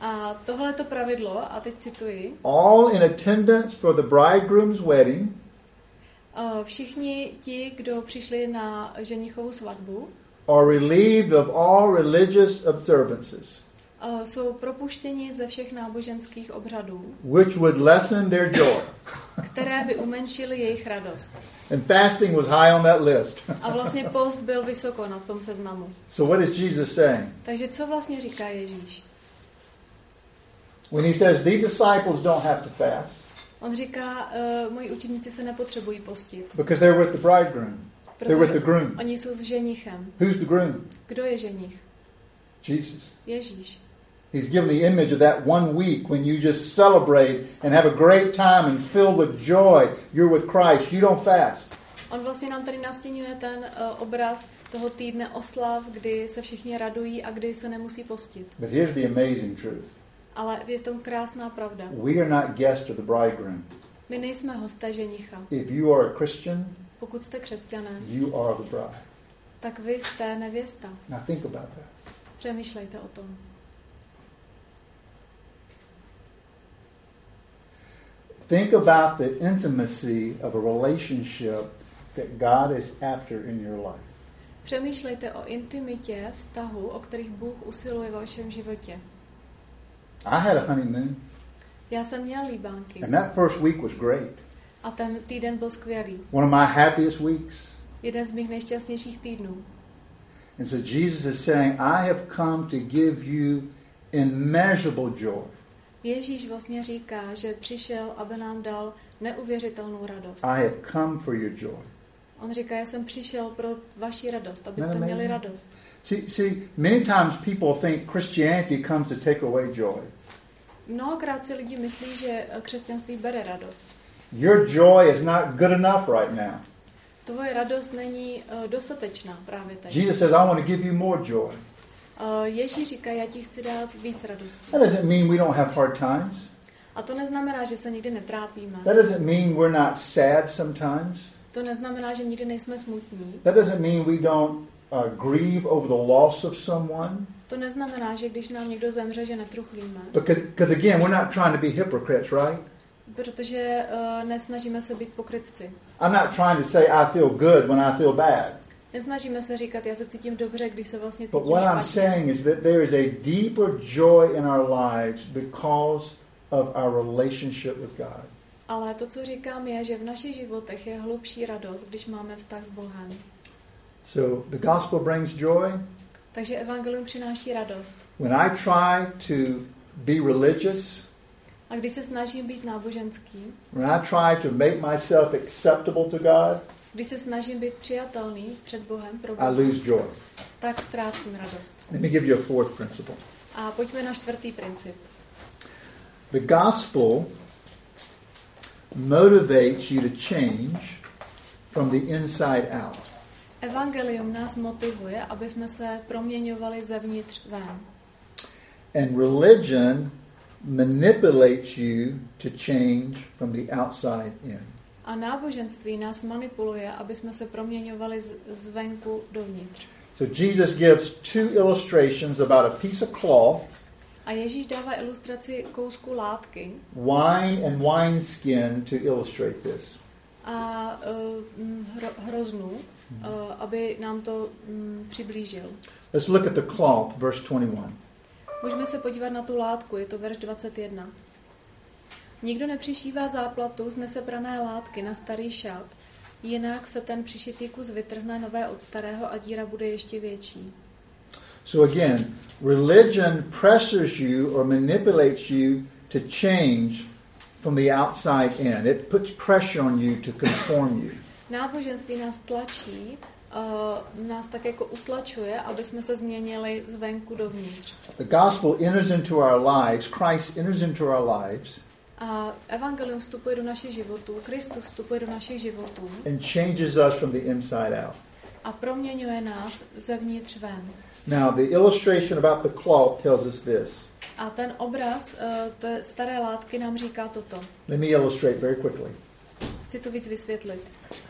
A tohle je to pravidlo, a teď cituji, All in attendance for the bridegroom's wedding. Všichni ti, kdo přišli na ženichovu svatbu, are relieved of all religious observances, jsou propuštěni ze všech náboženských obřadů, which would lessen their joy. které by umenšily jejich radost. And fasting was high on that list. A vlastně post byl vysoko na tom seznamu. so, what is Jesus saying? Takže co vlastně říká Ježíš? When he says these disciples don't have to fast On říká, uh, moji učeníci se nepotřebují postit, because they're with the bridegroom, they're with the groom. oni jsou s ženichem. Who's the groom? Kdo je ženich? Jesus. Ježíš. He's given the image of that one week when you just celebrate and have a great time and filled with joy. You're with Christ. You don't fast. On vlastně nám tady nastínuje ten uh, obraz toho týdne oslav, kdy se všichni radují a kdy se nemusí postit. But here's the amazing truth Ale je to krásná pravda. we are not guests of the bridegroom. My nejsme hosté ženicha. If you are a Christian, Pokud jste křesťané, you are the bride. tak vy jste nevěsta. Now think about that. Přemýšlejte o tom. Think about the intimacy of a relationship that God is after in your life. Přemýšlejte o intimitě vztahu, o kterých Bůh usiluje ve vašem životě. I had a honeymoon, Já jsem měl líbánky and that first week was great. a ten týden byl skvělý. One of my happiest weeks. Jeden z mých nejšťastnějších týdnů. And so Jesus is saying, I have come to give you immeasurable joy. Ježíš vlastně říká, že přišel, aby nám dal neuvěřitelnou radost. I have come for your joy. On říká, já jsem přišel pro vaši radost, abyste měli radost. See, see, many times people think Christianity comes to take away joy. Mnohokrát si lidi myslí, že křesťanství bere radost. Your joy is not good enough right now. Tvoje radost není uh, dostatečná právě teď. Jesus says, I want to give you more joy. Uh, Ježíš říká, já ti chci dát víc radosti. That doesn't mean we don't have hard times. A to neznamená, že se nikdy netrápíme. That doesn't mean we're not sad sometimes. To neznamená, že nikdy nejsme smutní. That doesn't mean we don't uh, grieve over the loss of someone. To neznamená, že když nám někdo zemře, že netruchlíme. Because, because again, we're not trying to be hypocrites, right? Protože uh, nesnažíme se být pokrytci. I'm not trying to say I feel good when I feel bad. Nesnažíme se říkat, já se cítím dobře, když se vlastně But cítím what I'm špatně. saying is that there is a deeper joy in our lives because of our relationship with God. Ale to, co říkám, je, že v našich životech je hlubší radost, když máme vztah s Bohem. So the gospel brings joy. Takže evangelium přináší radost. When I try to be religious, A když se snažím být náboženský, when I try to make myself acceptable to God, když se snažím být přijatelný před Bohem pro I Boha, lose joy. tak ztrácím radost. Let me give you a fourth principle. A pojďme na čtvrtý princip. The gospel motivates you to change from the inside out. Evangelium nás motivuje, aby jsme se proměňovali zevnitř ven. And religion manipulates you to change from the outside in. A náboženství nás manipuluje, aby jsme se proměňovali z, zvenku dovnitř. So Jesus gives two illustrations about a piece of cloth, A Ježíš dává ilustraci kousku látky wine and wineskin to illustrate this. a uh, hro, hroznu, uh, aby nám to um, přiblížil. Let's look at the cloth, verse 21. Můžeme se podívat na tu látku, je to verš 21. Nikdo nepřišívá záplatu z nesebrané látky na starý šat, jinak se ten přišitý kus vytrhne nové od starého a díra bude ještě větší. So again, religion pressures you or manipulates you to change from the outside in. It puts pressure on you to conform you. Náboženství nás tlačí, uh, nás tak jako utlačuje, aby jsme se změnili zvenku dovnitř. The gospel enters into our lives, Christ enters into our lives A evangelium vstupuje do našich životů, Kristus vstupuje do našich životů and changes us from the inside out. a proměňuje nás zevnitř ven. Now, the illustration about the cloth tells us this. A ten obraz uh, té staré látky nám říká toto. Let me illustrate very quickly. Chci to víc vysvětlit.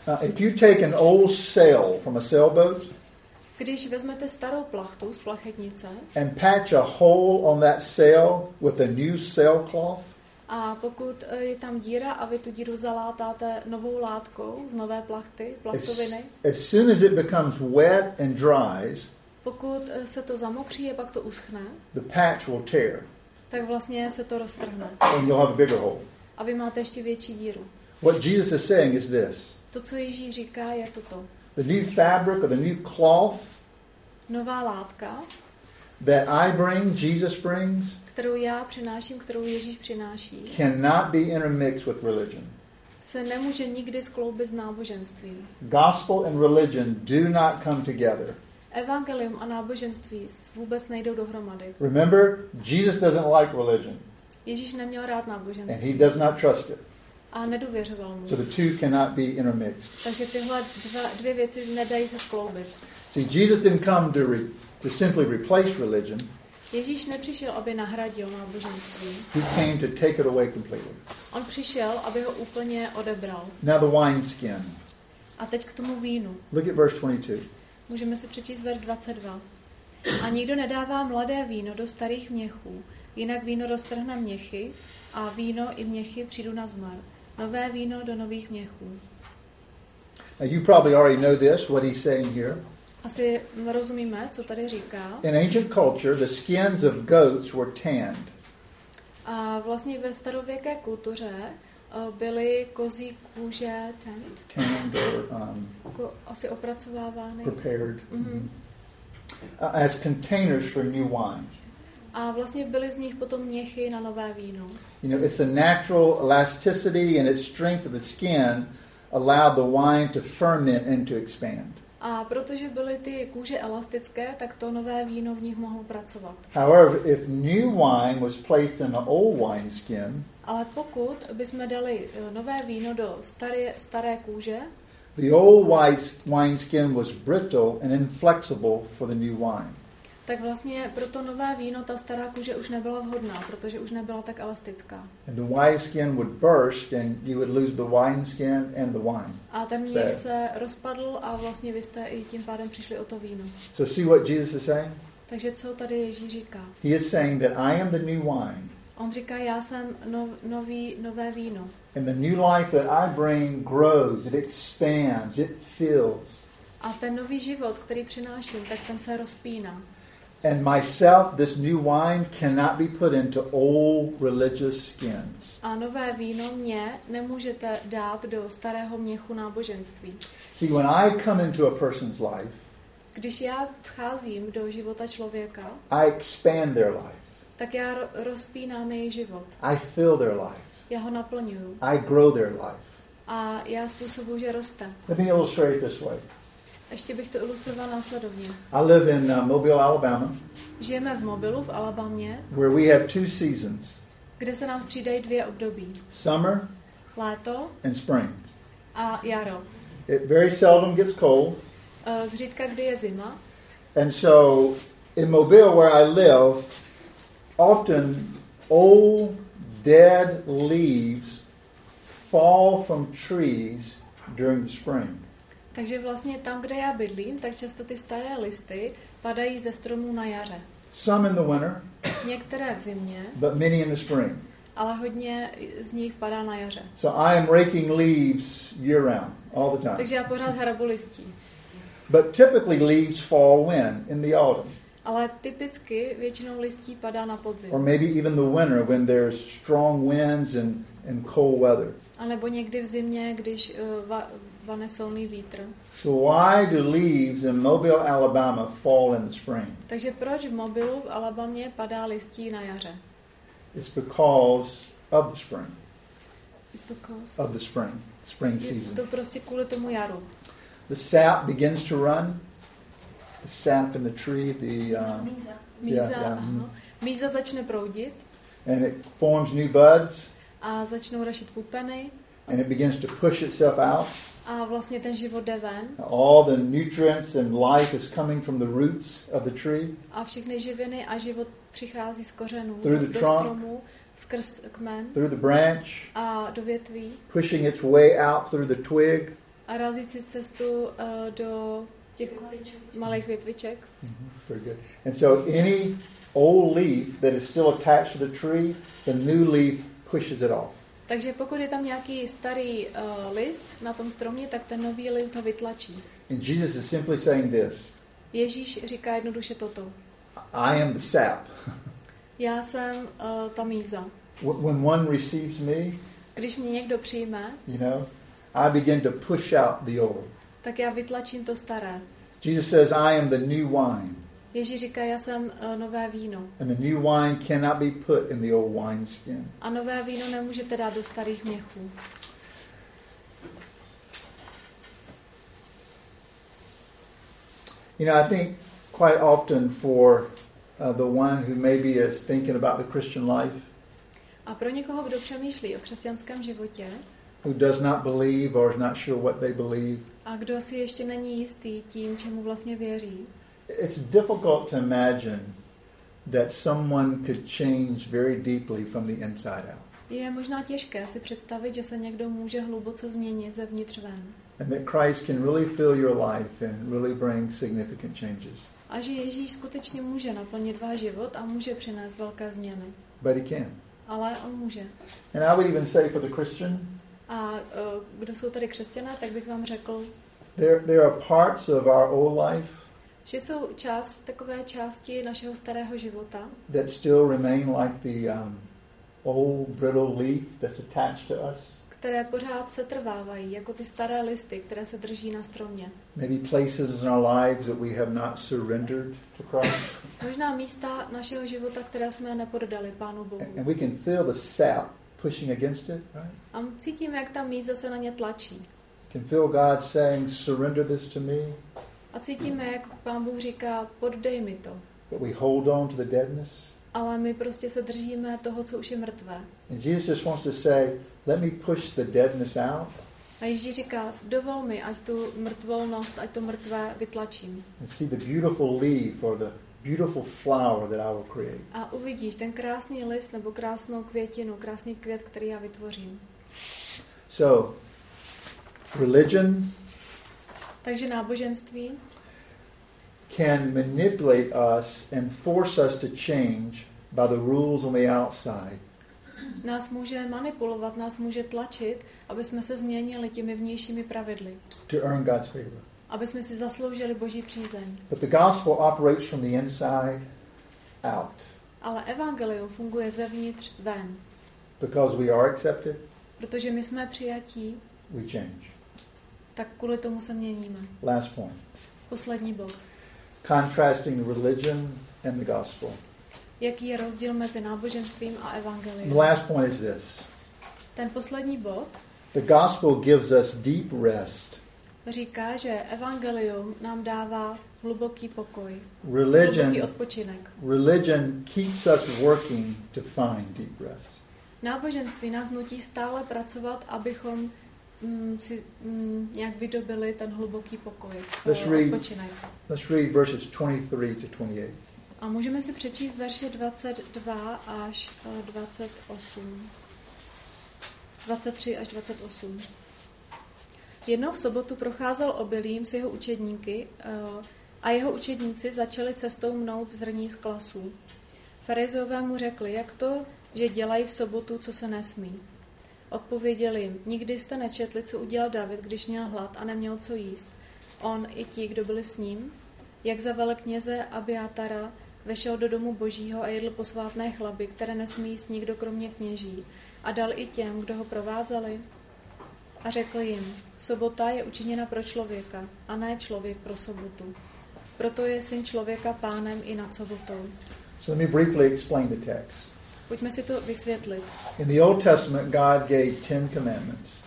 Uh, if you take an old sail from a sailboat Když vezmete starou plachtu z plachetnice and patch a hole on that sail with a new sailcloth, a pokud eh, je tam díra a vy tu díru zalátáte novou látkou z nové plachty, as, plachtoviny, as soon as it becomes wet and dries, pokud eh, se to zamokří a pak to uschne, the patch will tear tak vlastně se to roztrhne. and you'll have a bigger hole. A vy máte ještě větší díru. What Jesus is saying is this To, co Ježíš říká, je toto. the new fabric or the new cloth Nová látka, that I bring, Jesus brings, kterou já přináším, kterou Ježíš přináší, cannot be intermixed with religion. se nemůže nikdy skloubit s náboženstvím. Gospel and religion do not come together. Evangelium a náboženství vůbec nejdou dohromady. Remember, Jesus doesn't like religion, Ježíš neměl rád and he náboženství does not trust it. a nedůvěřoval mu. So the two cannot be intermixed. Takže tyhle dva, dvě věci nedají se skloubit. See, Jesus didn't come to, re, to simply replace religion, Ježíš nepřišel, aby nahradil náboženství. he came to take it away completely. On přišel, aby ho úplně odebral. Now, the wineskin. A teď k tomu vínu. Look at verse 22. Můžeme si přečíst verš 22. A nikdo nedává mladé víno do starých měchů, jinak víno roztrhne měchy a víno i měchy přijdu na zmar. Nové víno do nových měchů. Now, you probably already know this, what he's saying here. Asi rozumíme, co tady říká. In ancient culture, the skins of goats were tanned. A vlastně ve starověké kultuře eh, byly kozí kůže tent, Tanned or um, jako asi opracovávány. prepared Mhm. uh, as containers for new wine. A vlastně byly z nich potom měchy na nové víno. You know, it's the natural elasticity and its strength of the skin allowed the wine to ferment and to expand. A protože byly ty kůže elastické, tak to nové víno v nich mohlo pracovat. However, if new wine was placed in an old wine skin, Ale pokud bychom dali eh, nové víno do staré, staré kůže, the old wine skin was brittle and inflexible for the new wine. Tak vlastně pro to nové víno ta stará kůže už nebyla vhodná, protože už nebyla tak elastická. And the wine skin would burst and you would lose the wine skin and the wine. A ten měch se rozpadl a vlastně vy jste i tím pádem přišli o to víno. So see what Jesus is saying? Takže co tady Ježíš říká? He is saying that I am the new wine. On říká, já jsem no, nový, nové víno. And the new life that I bring grows, it expands, it fills. A ten nový život, který přináším, tak ten se rozpíná. And myself, this new wine, cannot be put into old religious skins. A nové víno mě nemůžete dát do starého měchu náboženství. See, when I come into a person's life, Když já vcházím do života člověka, I expand their life, tak já ro- rozpínám jejich život. I fill their life, Já ho naplňuju. I grow their life. A já způsobuju, že roste. Let me illustrate this way. Ještě bych to ilustroval následovně. I live in uh, Mobile, Alabama, Žijeme v mobilu v Alabamě, where we have two seasons kde se nám střídají dvě období. summer Léto and spring. a jaro. It very seldom gets cold. Eh, Zřídka, kdy je zima. And so in Mobile, where I live, often old, dead leaves fall from trees during the spring. Takže vlastně tam, kde já bydlím, tak často ty staré listy padají ze stromů na jaře. Some in the winter, Některé v zimě, but many in the spring. ale hodně z nich padá na jaře. So I am raking leaves year round, all the time. Takže já pořád hrabu listí. But typically leaves fall when? In the autumn. Ale typicky většinou listí padá na podzim. Or maybe even the winter when there's strong winds and, and cold weather. A nebo někdy v zimě, když uh, va, vane silný vítr. So why do leaves in Mobile, Alabama fall in the spring? Takže proč v mobilu v Alabamě padá listí na jaře? It's because of the spring, It's because... of the spring, spring Je season. to prostě kvůli tomu jaru. The sap begins to run. The sap in the tree, the um, Míza, Yeah, yeah, mhm. aha. Míza začne proudit and it forms new buds, a začnou rašit pupeny and it begins to push itself out. A vlastně ten život jde ven All the nutrients and life is coming from the roots of the tree. a všechny živiny a život přichází z kořenů Through the do trunk. stromu, skrz kmen through the branch, a do větví pushing its way out through the twig. a razí si cestu uh, do těch malých větviček. Very good. And so any old leaf that is still attached to the tree, the new leaf pushes it off. Takže pokud je tam nějaký starý uh, list na tom stromě, tak ten nový list ho vytlačí. And Jesus is simply saying this Ježíš říká jednoduše toto. I am the sap. Já jsem uh, ta míza. Wh- When one receives me, Když mě někdo přijme, you know, I begin to push out the old. tak já vytlačím to staré. Jesus says, I am the new wine. Ježíš říká, já jsem uh, nové víno. And the new wine cannot be put in the old wineskin. A nové víno nemůžete dát do starých měchů. You know, I think quite often for uh, the one who maybe is thinking about the Christian life, A pro někoho, kdo přemýšlí o křesťanském životě who does not believe or is not sure what they believe, a kdo si ještě není jistý tím, čemu vlastně věří, it's difficult to imagine that someone could change very deeply from the inside out. je možná těžké si představit, že se někdo může hluboce změnit zevnitř ven. And that Christ can really fill your life and really bring significant changes. A že Ježíš skutečně může naplnit váš život a může přinést velké změny. But he can. Ale on může. And I would even say for the Christian, A uh, kdo jsou tady křesťané, tak bych vám řekl, there, there are parts of our old life že jsou část, takové části našeho starého života, that still remain like the um, old brittle leaf that's attached to us. které pořád se trvávají, jako ty staré listy, které se drží na stromě. Maybe places in our lives that we have not surrendered to Christ. Možná místa našeho života, které jsme nepoddali Pánu Bohu. And and we can feel the sap pushing against it, right? A cítíme, jak ta míza se na ně tlačí. Can feel God saying, surrender this to me, A cítíme, jak Pán Bůh říká, poddej mi to. but we hold on to the deadness. Ale my prostě se držíme toho, co už je mrtvé. And Jesus just wants to say, let me push the deadness out A Ježíš říká, dovol mi, ať tu mrtvolnost, ať to mrtvé vytlačím. and see the beautiful leaf or the beautiful flower that I will create. A uvidíš ten krásný list nebo krásnou květinu, krásný květ, který já vytvořím. So, religion Takže náboženství can manipulate us and force us to change by the rules on the outside. nás může manipulovat, nás může tlačit, aby jsme se změnili těmi vnějšími pravidly. to earn God's favor. Aby jsme si zasloužili Boží přízeň. But the gospel operates from the inside out Ale evangelium funguje zevnitř ven. because we are accepted, Protože my jsme přijatí, we change. Tak kvůli tomu se měníme. Last point Poslední bod. contrasting religion and the gospel. Jaký je rozdíl mezi náboženstvím a And the evangeliem? last point is this Ten poslední bod the gospel gives us deep rest. říká, že evangelium nám dává hluboký pokoj, hluboký Religion, odpočinek. religion keeps us working to find deep rest. Náboženství nás nutí stále pracovat, abychom si mm, nějak vydobili ten hluboký pokoj, Let's eh, read-. Let's read verses 23 to 28. A můžeme si přečíst verše 22 až eh, 28. 23 až 28. Jednou v sobotu procházel obilím s jeho učedníky eh, a jeho učedníci začali cestou mnout zrní z klasů. Farizové mu řekli, jak to, že dělají v sobotu, co se nesmí. Odpověděli jim, nikdy jste nečetli, co udělal David, když měl hlad a neměl co jíst. On i ti, kdo byli s ním, jak za velekněze Abiatara vešel do domu božího a jedl posvátné chlaby, které nesmí jíst nikdo kromě kněží, a dal i těm, kdo ho provázeli. A řekl jim, sobota je učiněna pro člověka, a ne člověk pro sobotu. Proto je syn člověka pánem i nad sobotou. So let me briefly explain the text. Pojďme si to vysvětlit. In the Old Testament, God gave Ten Commandments.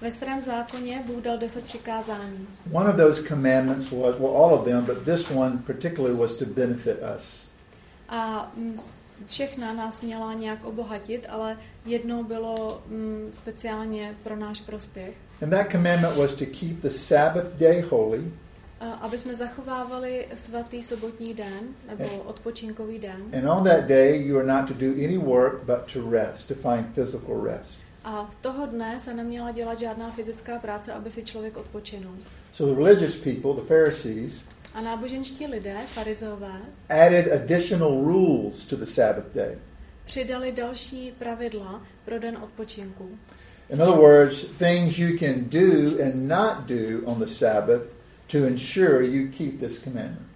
Ve starém zákoně Bůh dal deset přikázání. One of those commandments was, well, all of them, but this one particularly was to benefit us. A mm, všechna nás měla nějak obohatit, ale jedno bylo mm, speciálně pro náš prospěch. And that commandment was to keep the Sabbath day holy aby jsme zachovávali svatý sobotní den, nebo odpočinkový den. And on that day, you are not to do any work but to rest, to find physical rest. A v toho dne se neměla dělat žádná fyzická práce, aby si člověk odpočinul. So the religious people, the Pharisees, A náboženští lidé, farizové, added additional rules to the Sabbath day. přidali další pravidla pro den odpočinku. In other words, things you can do and not do on the Sabbath to ensure you keep this commandment.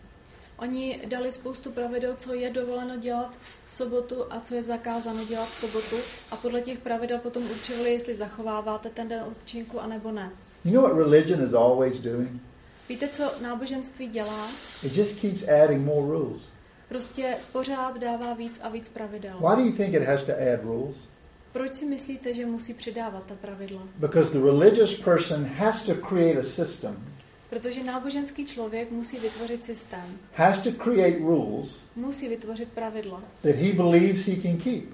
Oni dali spoustu pravidel, co je dovoleno dělat v sobotu a co je zakázáno dělat v sobotu a podle těch pravidel potom určovali, jestli zachováváte ten den odpočinku anebo ne. You know what religion is always doing? Víte, co náboženství dělá? It just keeps adding more rules. Prostě pořád dává víc a víc pravidel. Why do you think it has to add rules? Proč si myslíte, že musí přidávat ta pravidla? Because the religious person has to create a system, Protože náboženský člověk musí vytvořit systém, has to create rules musí vytvořit pravidla, that he believes he can keep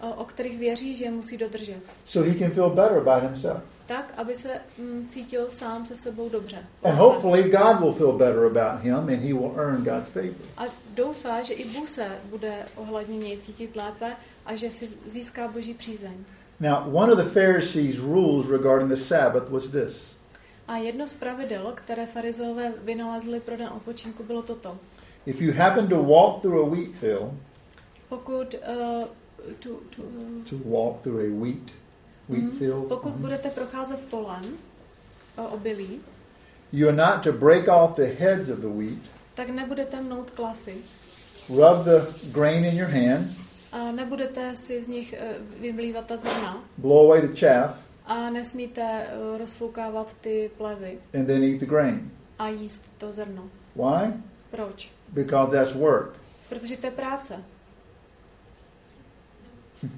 o, o kterých věří, že je musí dodržet. so he can feel better about himself. Tak, aby se mm, cítil sám se sebou dobře. And hopefully God will feel better about him and he will earn God's favor. A doufá, že i Bůh se bude ohledně něj cítit lépe a že si získá boží přízeň. Now, one of the Pharisees' rules regarding the Sabbath was this A jedno z pravidel, které farizové vynalezli pro den odpočinku, bylo toto. if you happen to walk through a wheat field, Pokud, uh, tu, tu, to walk through a wheat wheat Mhm. field, pokud budete procházet polem o obilí, you are not to break off the heads of the wheat, tak nebudete mnout klasy. Rub the grain in your hand, a nebudete si z nich eh, vymlívat ta zrna. Blow away the chaff, a nesmíte eh, rozfoukávat ty plevy and then eat the grain. a jíst to zrno. Why? Proč? Because that's work. Protože to je práce.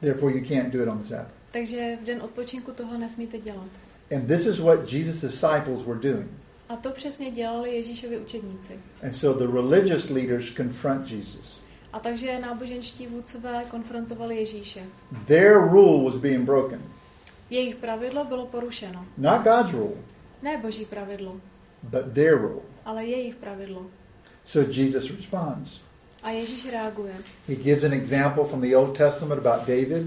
Therefore, you can't do it on the Sabbath. Takže v den odpočinku tohle nesmíte dělat. And this is what Jesus' disciples were doing. A to přesně dělali Ježíšovi učedníci. And so the religious leaders confront Jesus. A takže náboženští vůdcové konfrontovali Ježíše. Their rule was being broken, Jejich pravidlo bylo porušeno. not God's rule, Ne boží pravidlo, but their rule. ale jejich pravidlo. So Jesus responds. A Ježíš reaguje. He gives an example from the Old Testament about David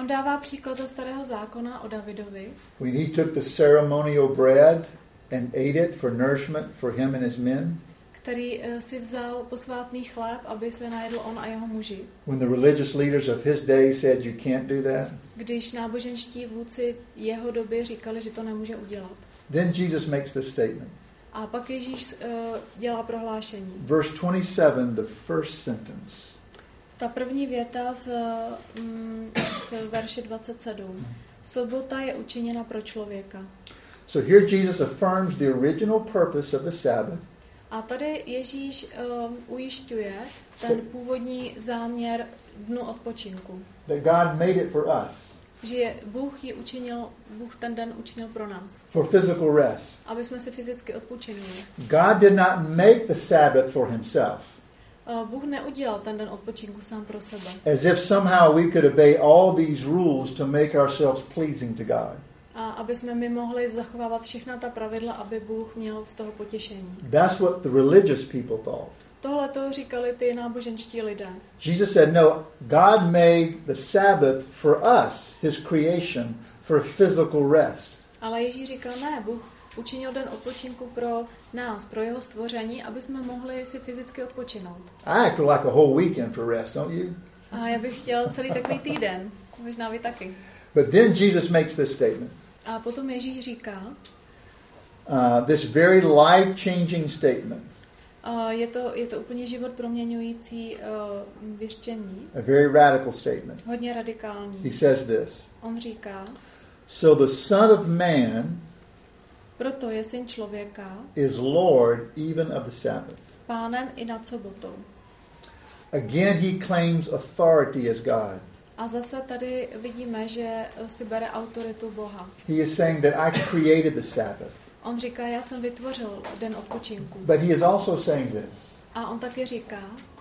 On dává příklad ze starého zákona o Davidovi, when he took the ceremonial bread and ate it for nourishment for him and his men. Který eh, si vzal posvátný chléb, aby se najedl on a jeho muži. When the religious leaders of his day said, You can't do that. Když náboženští vůdci jeho doby říkali, že to nemůže udělat. Then Jesus makes this statement. A pak Ježíš uh, dělá prohlášení. Verse 27, the first sentence. Ta první věta z, mm, z verše 27. Sobota je učiněna pro člověka. So here Jesus affirms the original purpose of the Sabbath A tady Ježíš um, ujišťuje ten původní záměr dnu odpočinku. that God made it for us, Že je, Bůh ji učinil, Bůh ten den učinil pro nás. for physical rest. Aby jsme si fyzicky odpočinuli. God did not make the Sabbath for himself, Uh, Bůh neudělal ten den odpočinku sám pro sebe. as if somehow we could obey all these rules to make ourselves pleasing to God. A aby jsme my mohli zachovávat všechna ta pravidla, aby Bůh měl z toho potěšení. That's what the religious people thought. Tohle to říkali ty náboženští lidé. Jesus said, No, God made the Sabbath for us, His creation, for physical rest. Ale Ježíš říkal, ne, Bůh učinil den odpočinku pro nás, pro jeho stvoření, aby jsme mohli si fyzicky odpočinout. I actually like a whole weekend for rest, don't you? A já bych chtěl celý takový týden, možná vy taky. But then Jesus makes this statement, A potom Ježíš říká, uh, this very life changing statement, a je to, je to úplně život proměňující uh, věštění, a very radical statement. hodně radikální. He says this On říká, So the Son of Man proto je syn člověka is Lord even of the Sabbath. pánem i nad sobotou. Again, he claims authority as God. A zase tady vidíme, že si bere autoritu Boha. He is saying that I created the Sabbath. On říká, já jsem vytvořil den odpočinku. But he is also saying this A on taky říká,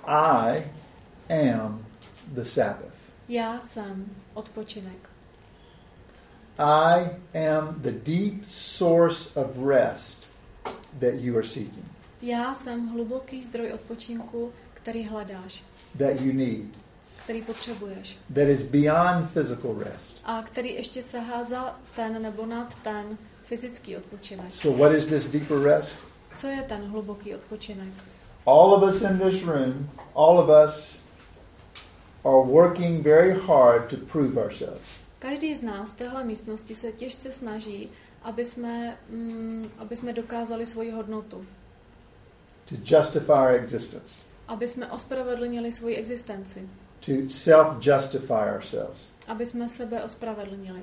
I am the Sabbath. já jsem odpočinek. I am the deep source of rest that you are seeking, Já jsem hluboký zdroj odpočinku, který hledáš, that you need, který potřebuješ. that is beyond physical rest. A který ještě sahá za ten nebo nad ten fyzický odpočinek. So, what is this deeper rest? Co je ten hluboký odpočinek? All of us in this room, all of us are working very hard to prove ourselves. Každý z nás v téhle místnosti se těžce snaží, aby jsme, mm, aby jsme dokázali svoji hodnotu, to justify our existence, aby jsme ospravedlnili svoji existenci, to self justify ourselves, aby jsme sebe ospravedlnili,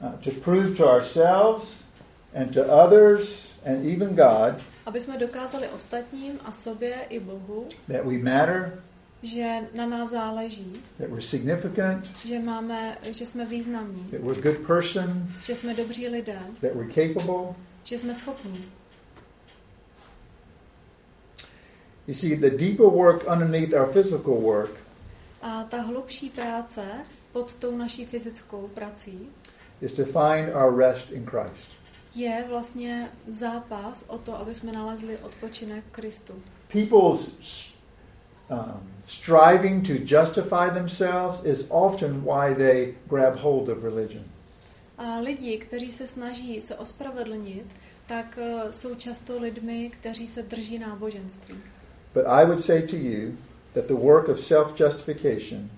uh, to prove to ourselves and to others and even God aby jsme dokázali ostatním a sobě i Bohu, that we matter, že na nás záleží, that we're significant, že, máme, že jsme významní, that we're good person, že jsme dobří lidé, that we're capable. že jsme schopní. You see, the deeper work underneath our physical work A ta hlubší práce pod tou naší fyzickou prací is to find our rest in Christ. je vlastně zápas o to, aby jsme nalezli odpočinek v Kristu. People's um, striving to justify themselves is often why they grab hold of religion. A lidi, kteří se snaží se ospravedlnit, tak eh, jsou často lidmi, kteří se drží náboženství. But I would say to you that the work of self justification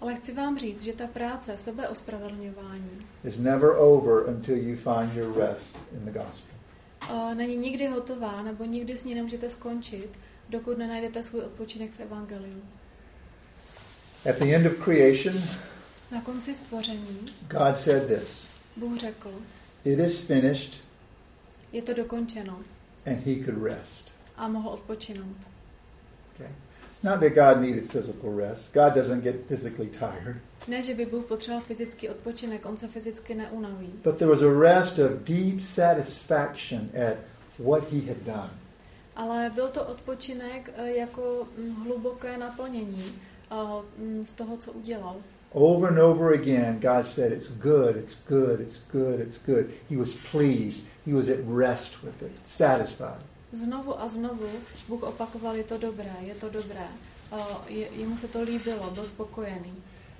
Ale chci vám říct, že ta práce sebeospravedlňování is never over until you find your rest in the gospel. není nikdy hotová, nebo nikdy s ní nemůžete skončit, dokud nenajdete svůj odpočinek v Evangeliu. At the end of creation, Na konci stvoření God said this Bůh řekl, It is finished, je to dokončeno and he could rest. a mohl odpočinout. Not that God needed physical rest. God doesn't get physically tired. Ne, že by Bůh potřeboval fyzický odpočinek, on se fyzicky neunaví. But there was a rest of deep satisfaction at what he had done. Ale byl to odpočinek eh, jako mm, hluboké naplnění eh, mm, z toho, co udělal. Over and over again, God said, It's good, it's good, it's good, it's good. He was pleased. He was at rest with it, satisfied. Znovu a znovu Bůh opakoval, je to dobré, je to dobré. Je, jemu se to líbilo, byl spokojený.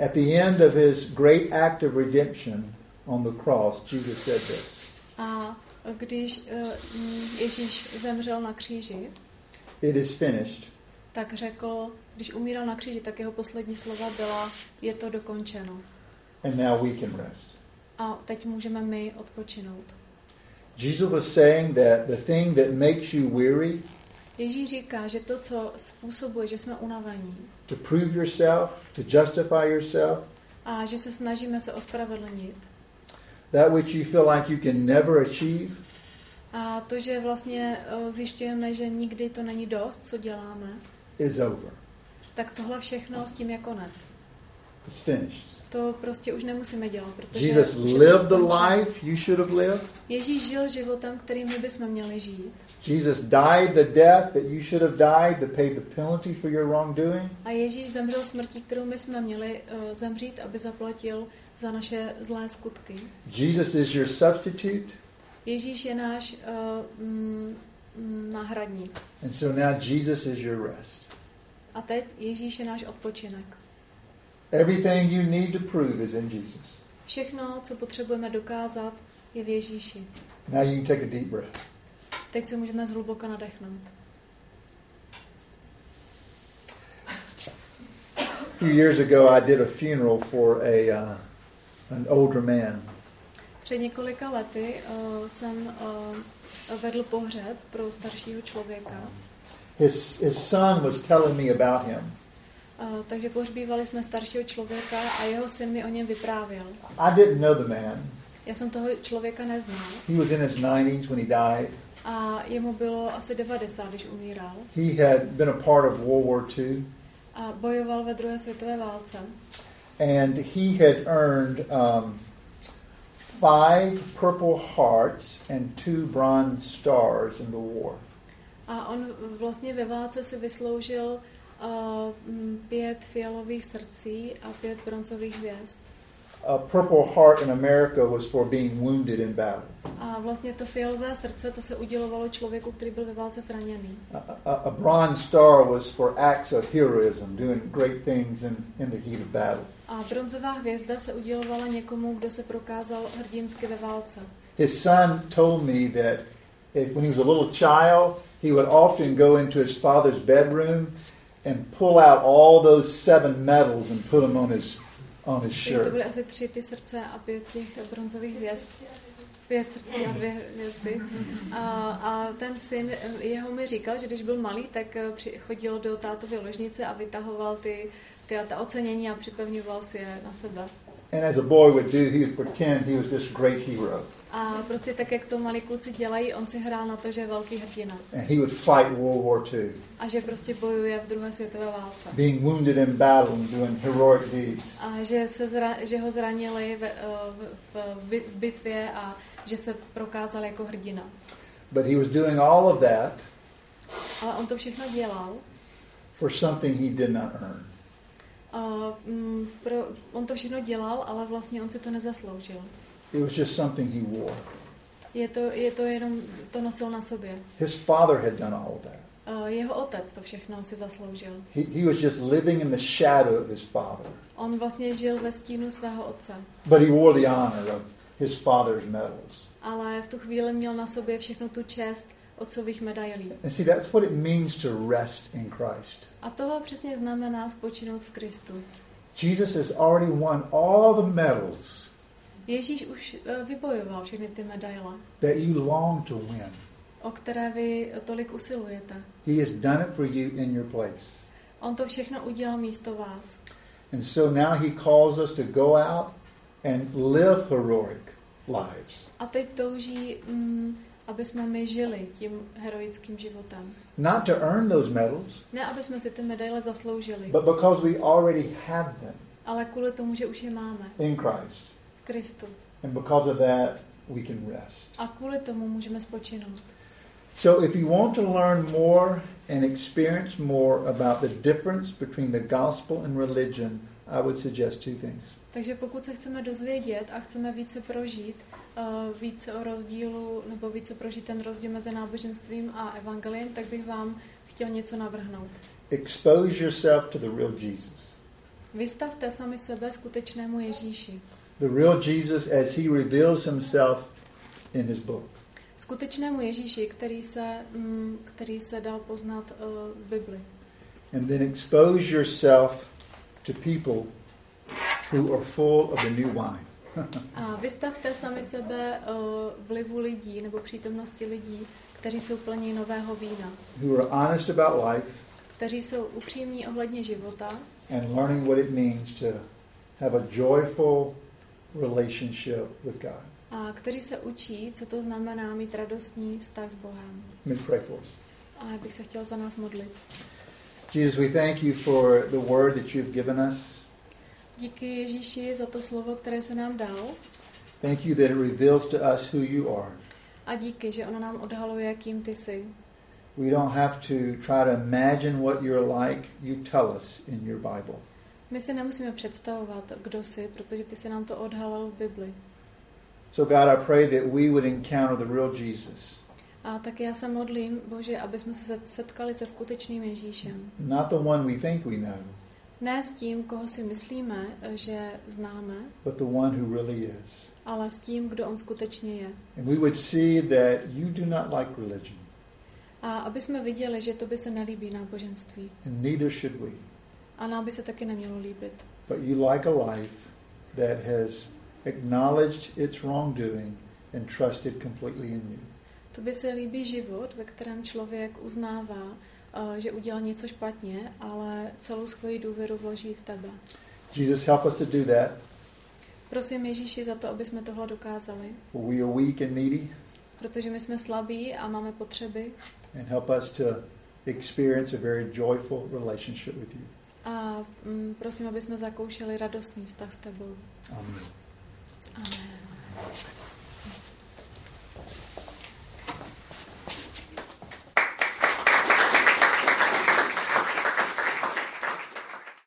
At the end of his great act of redemption on the cross, Jesus said this A když mm, Ježíš zemřel na kříži, It is finished. tak řekl, když umíral na kříži, tak jeho poslední slova byla, je to dokončeno. And now we can rest. A teď můžeme my odpočinout. Jesus was saying that the thing that makes you weary Ježíš říká, že to, co způsobuje, že jsme unavení to prove yourself, to justify yourself, a že se snažíme se ospravedlnit that which you feel like you can never achieve, a to, že vlastně eh, zjišťujeme, že nikdy to není dost, co děláme, is over. tak tohle všechno s tím je konec. It's finished. To prostě už nemusíme dělat, protože Jesus lived the life you should have lived. Ježíš žil životem, který my bychom měli žít. Jesus died the death that you should have died to pay the penalty for your wrongdoing. A Ježíš zemřel smrtí, kterou my jsme měli uh, zemřít, aby zaplatil za naše zlé skutky. Jesus is your substitute. Ježíš je náš uh, mm, náhradník. And so now Jesus is your rest. A teď Ježíš je náš odpočinek. Everything you need to prove is in Jesus. Všechno, co potřebujeme dokázat, je v Ježíši. Now you can take a deep breath. Teď se můžeme zhluboka nadechnout. A few years ago, I did a funeral for a uh, an older man. Před několika lety uh, jsem uh, vedl pohřeb pro staršího člověka. His his son was telling me about him. Takže pohřbívali jsme staršího člověka a jeho syn mi o něm vyprávěl. I didn't know the man. Já jsem toho člověka neznal He was in his 90s when he died. a jemu bylo asi 90, když umíral. He had been a part of World War II, A bojoval ve druhé světové válce. and he had earned um, five Purple Hearts and two Bronze Stars in the war. A on vlastně ve válce si vysloužil Mm, pět fialových srdcí a pět bronzových hvězd. A Purple Heart in America was for being wounded in battle. A vlastně to fialové srdce, to se udělovalo člověku, který byl ve válce zraněný. A, a, a Bronze Star was for acts of heroism, doing great things in, in the heat of battle. A bronzová hvězda se udělovala někomu, kdo se prokázal hrdinsky ve válce. His son told me that when he was a little child, he would often go into his father's bedroom and pull out all those seven medals and put them on his on his Takže to shirt. byly asi tři ty srdce a pět těch bronzových hvězd. Pět srdcí a dvě hvězdy. A, a ten syn, eh, jeho mi říkal, že když byl malý, tak eh, chodil do tátovy ložnice a vytahoval ty, ty ta ocenění a připevňoval si je na sebe. And as a boy would do, he would pretend he was this great hero, A prostě tak, jak to malí kluci dělají, on si hrál na to, že je velký hrdina. and he would fight World War II, A že prostě bojuje v druhé světové válce. being wounded in battle and doing heroic deeds. A že, se zra, že ho zranili eh, v, v, bi- v bitvě a že se prokázal jako hrdina. But he was doing all of that Ale on to všechno dělal. for something he did not earn. A, mm, pro, on to všechno dělal, ale vlastně on si to nezasloužil. It was just something he wore. Je to, je to jenom, to nosil na sobě. His father had done all of that. A jeho otec to všechno si zasloužil. He, he was just living in the shadow of his father. On vlastně žil ve stínu svého otce. But he wore the honor of his father's medals. Ale v tu chvíli měl na sobě všechnu tu čest otcových medailí. And see, that's what it means to rest in Christ. A tohle přesně znamená spočinout v Kristu. Jesus has already won all the medals Ježíš už eh, vybojoval všechny ty medaile, that you long to win. o které vy tolik usilujete. He has done it for you in your place. On to všechno udělal místo vás. And so now he calls us to go out and live heroic lives. A teď touží, mm, aby jsme my žili tím heroickým životem. Not to earn those medals, Ne, aby jsme si ty medaile zasloužili, but because we already have them ale kvůli tomu, že už je máme in Christ. Kristu. And because of that, we can rest. A kvůli tomu můžeme spočinout. So, if you want to learn more and experience more about the difference between the gospel and religion, I would suggest two things. Takže pokud se chceme dozvědět a chceme více prožít, uh, více o rozdílu, nebo více prožít ten rozdíl mezi náboženstvím a evangeliem, tak bych vám chtěl něco navrhnout. Expose yourself to the real Jesus. Vystavte sami sebe skutečnému Ježíši. The real Jesus as he reveals himself in his book. Skutečnému Ježíši, který se, mm, který se dal poznat uh, v Bibli. And then expose yourself to people who are full of the new wine. A vystavte sami sebe uh, vlivu lidí nebo přítomnosti lidí, kteří jsou plní nového vína, who are honest about life kteří jsou upřímní ohledně života and learning what it means to have a joyful relationship with God. a kteří se učí, co to znamená mít radostný vztah s Bohem. Me pray for us. A bych se chtěl za nás modlit. Jesus, we thank you for the word that you've given us. Díky Ježíši za to slovo, které se nám dal Thank you that it reveals to us who you are. a díky, že ono nám odhaluje, jakým ty jsi. We don't have to try to imagine what you're like. You tell us in your Bible. My si nemusíme představovat, kdo jsi, protože ty se nám to odhalil v Bibli. So, God, I pray that we would encounter the real Jesus, A tak já se modlím, Bože, aby jsme se setkali se skutečným Ježíšem. Not the one we think we know, Ne s tím, koho si myslíme, že známe, but the one who really is. ale s tím, kdo on skutečně je. And we would see that you do not like religion, A aby jsme viděli, že to by se nelíbí náboženství. and neither should we. A nám by se taky nemělo líbit. But you like a life that has acknowledged its wrongdoing and trusted completely in you. To by se líbí život, ve kterém člověk uznává, eh, že udělal něco špatně, ale celou svoji důvěru vloží v tebe. Jesus, help us to do that, Prosím Ježíši za to, aby jsme tohle dokázali, for we are weak and needy, protože my jsme slabí a máme potřeby. and help us to experience a very joyful relationship with you. A mm, prosím, aby jsme zakoušeli radostný vztah s tebou. Amen. Amen.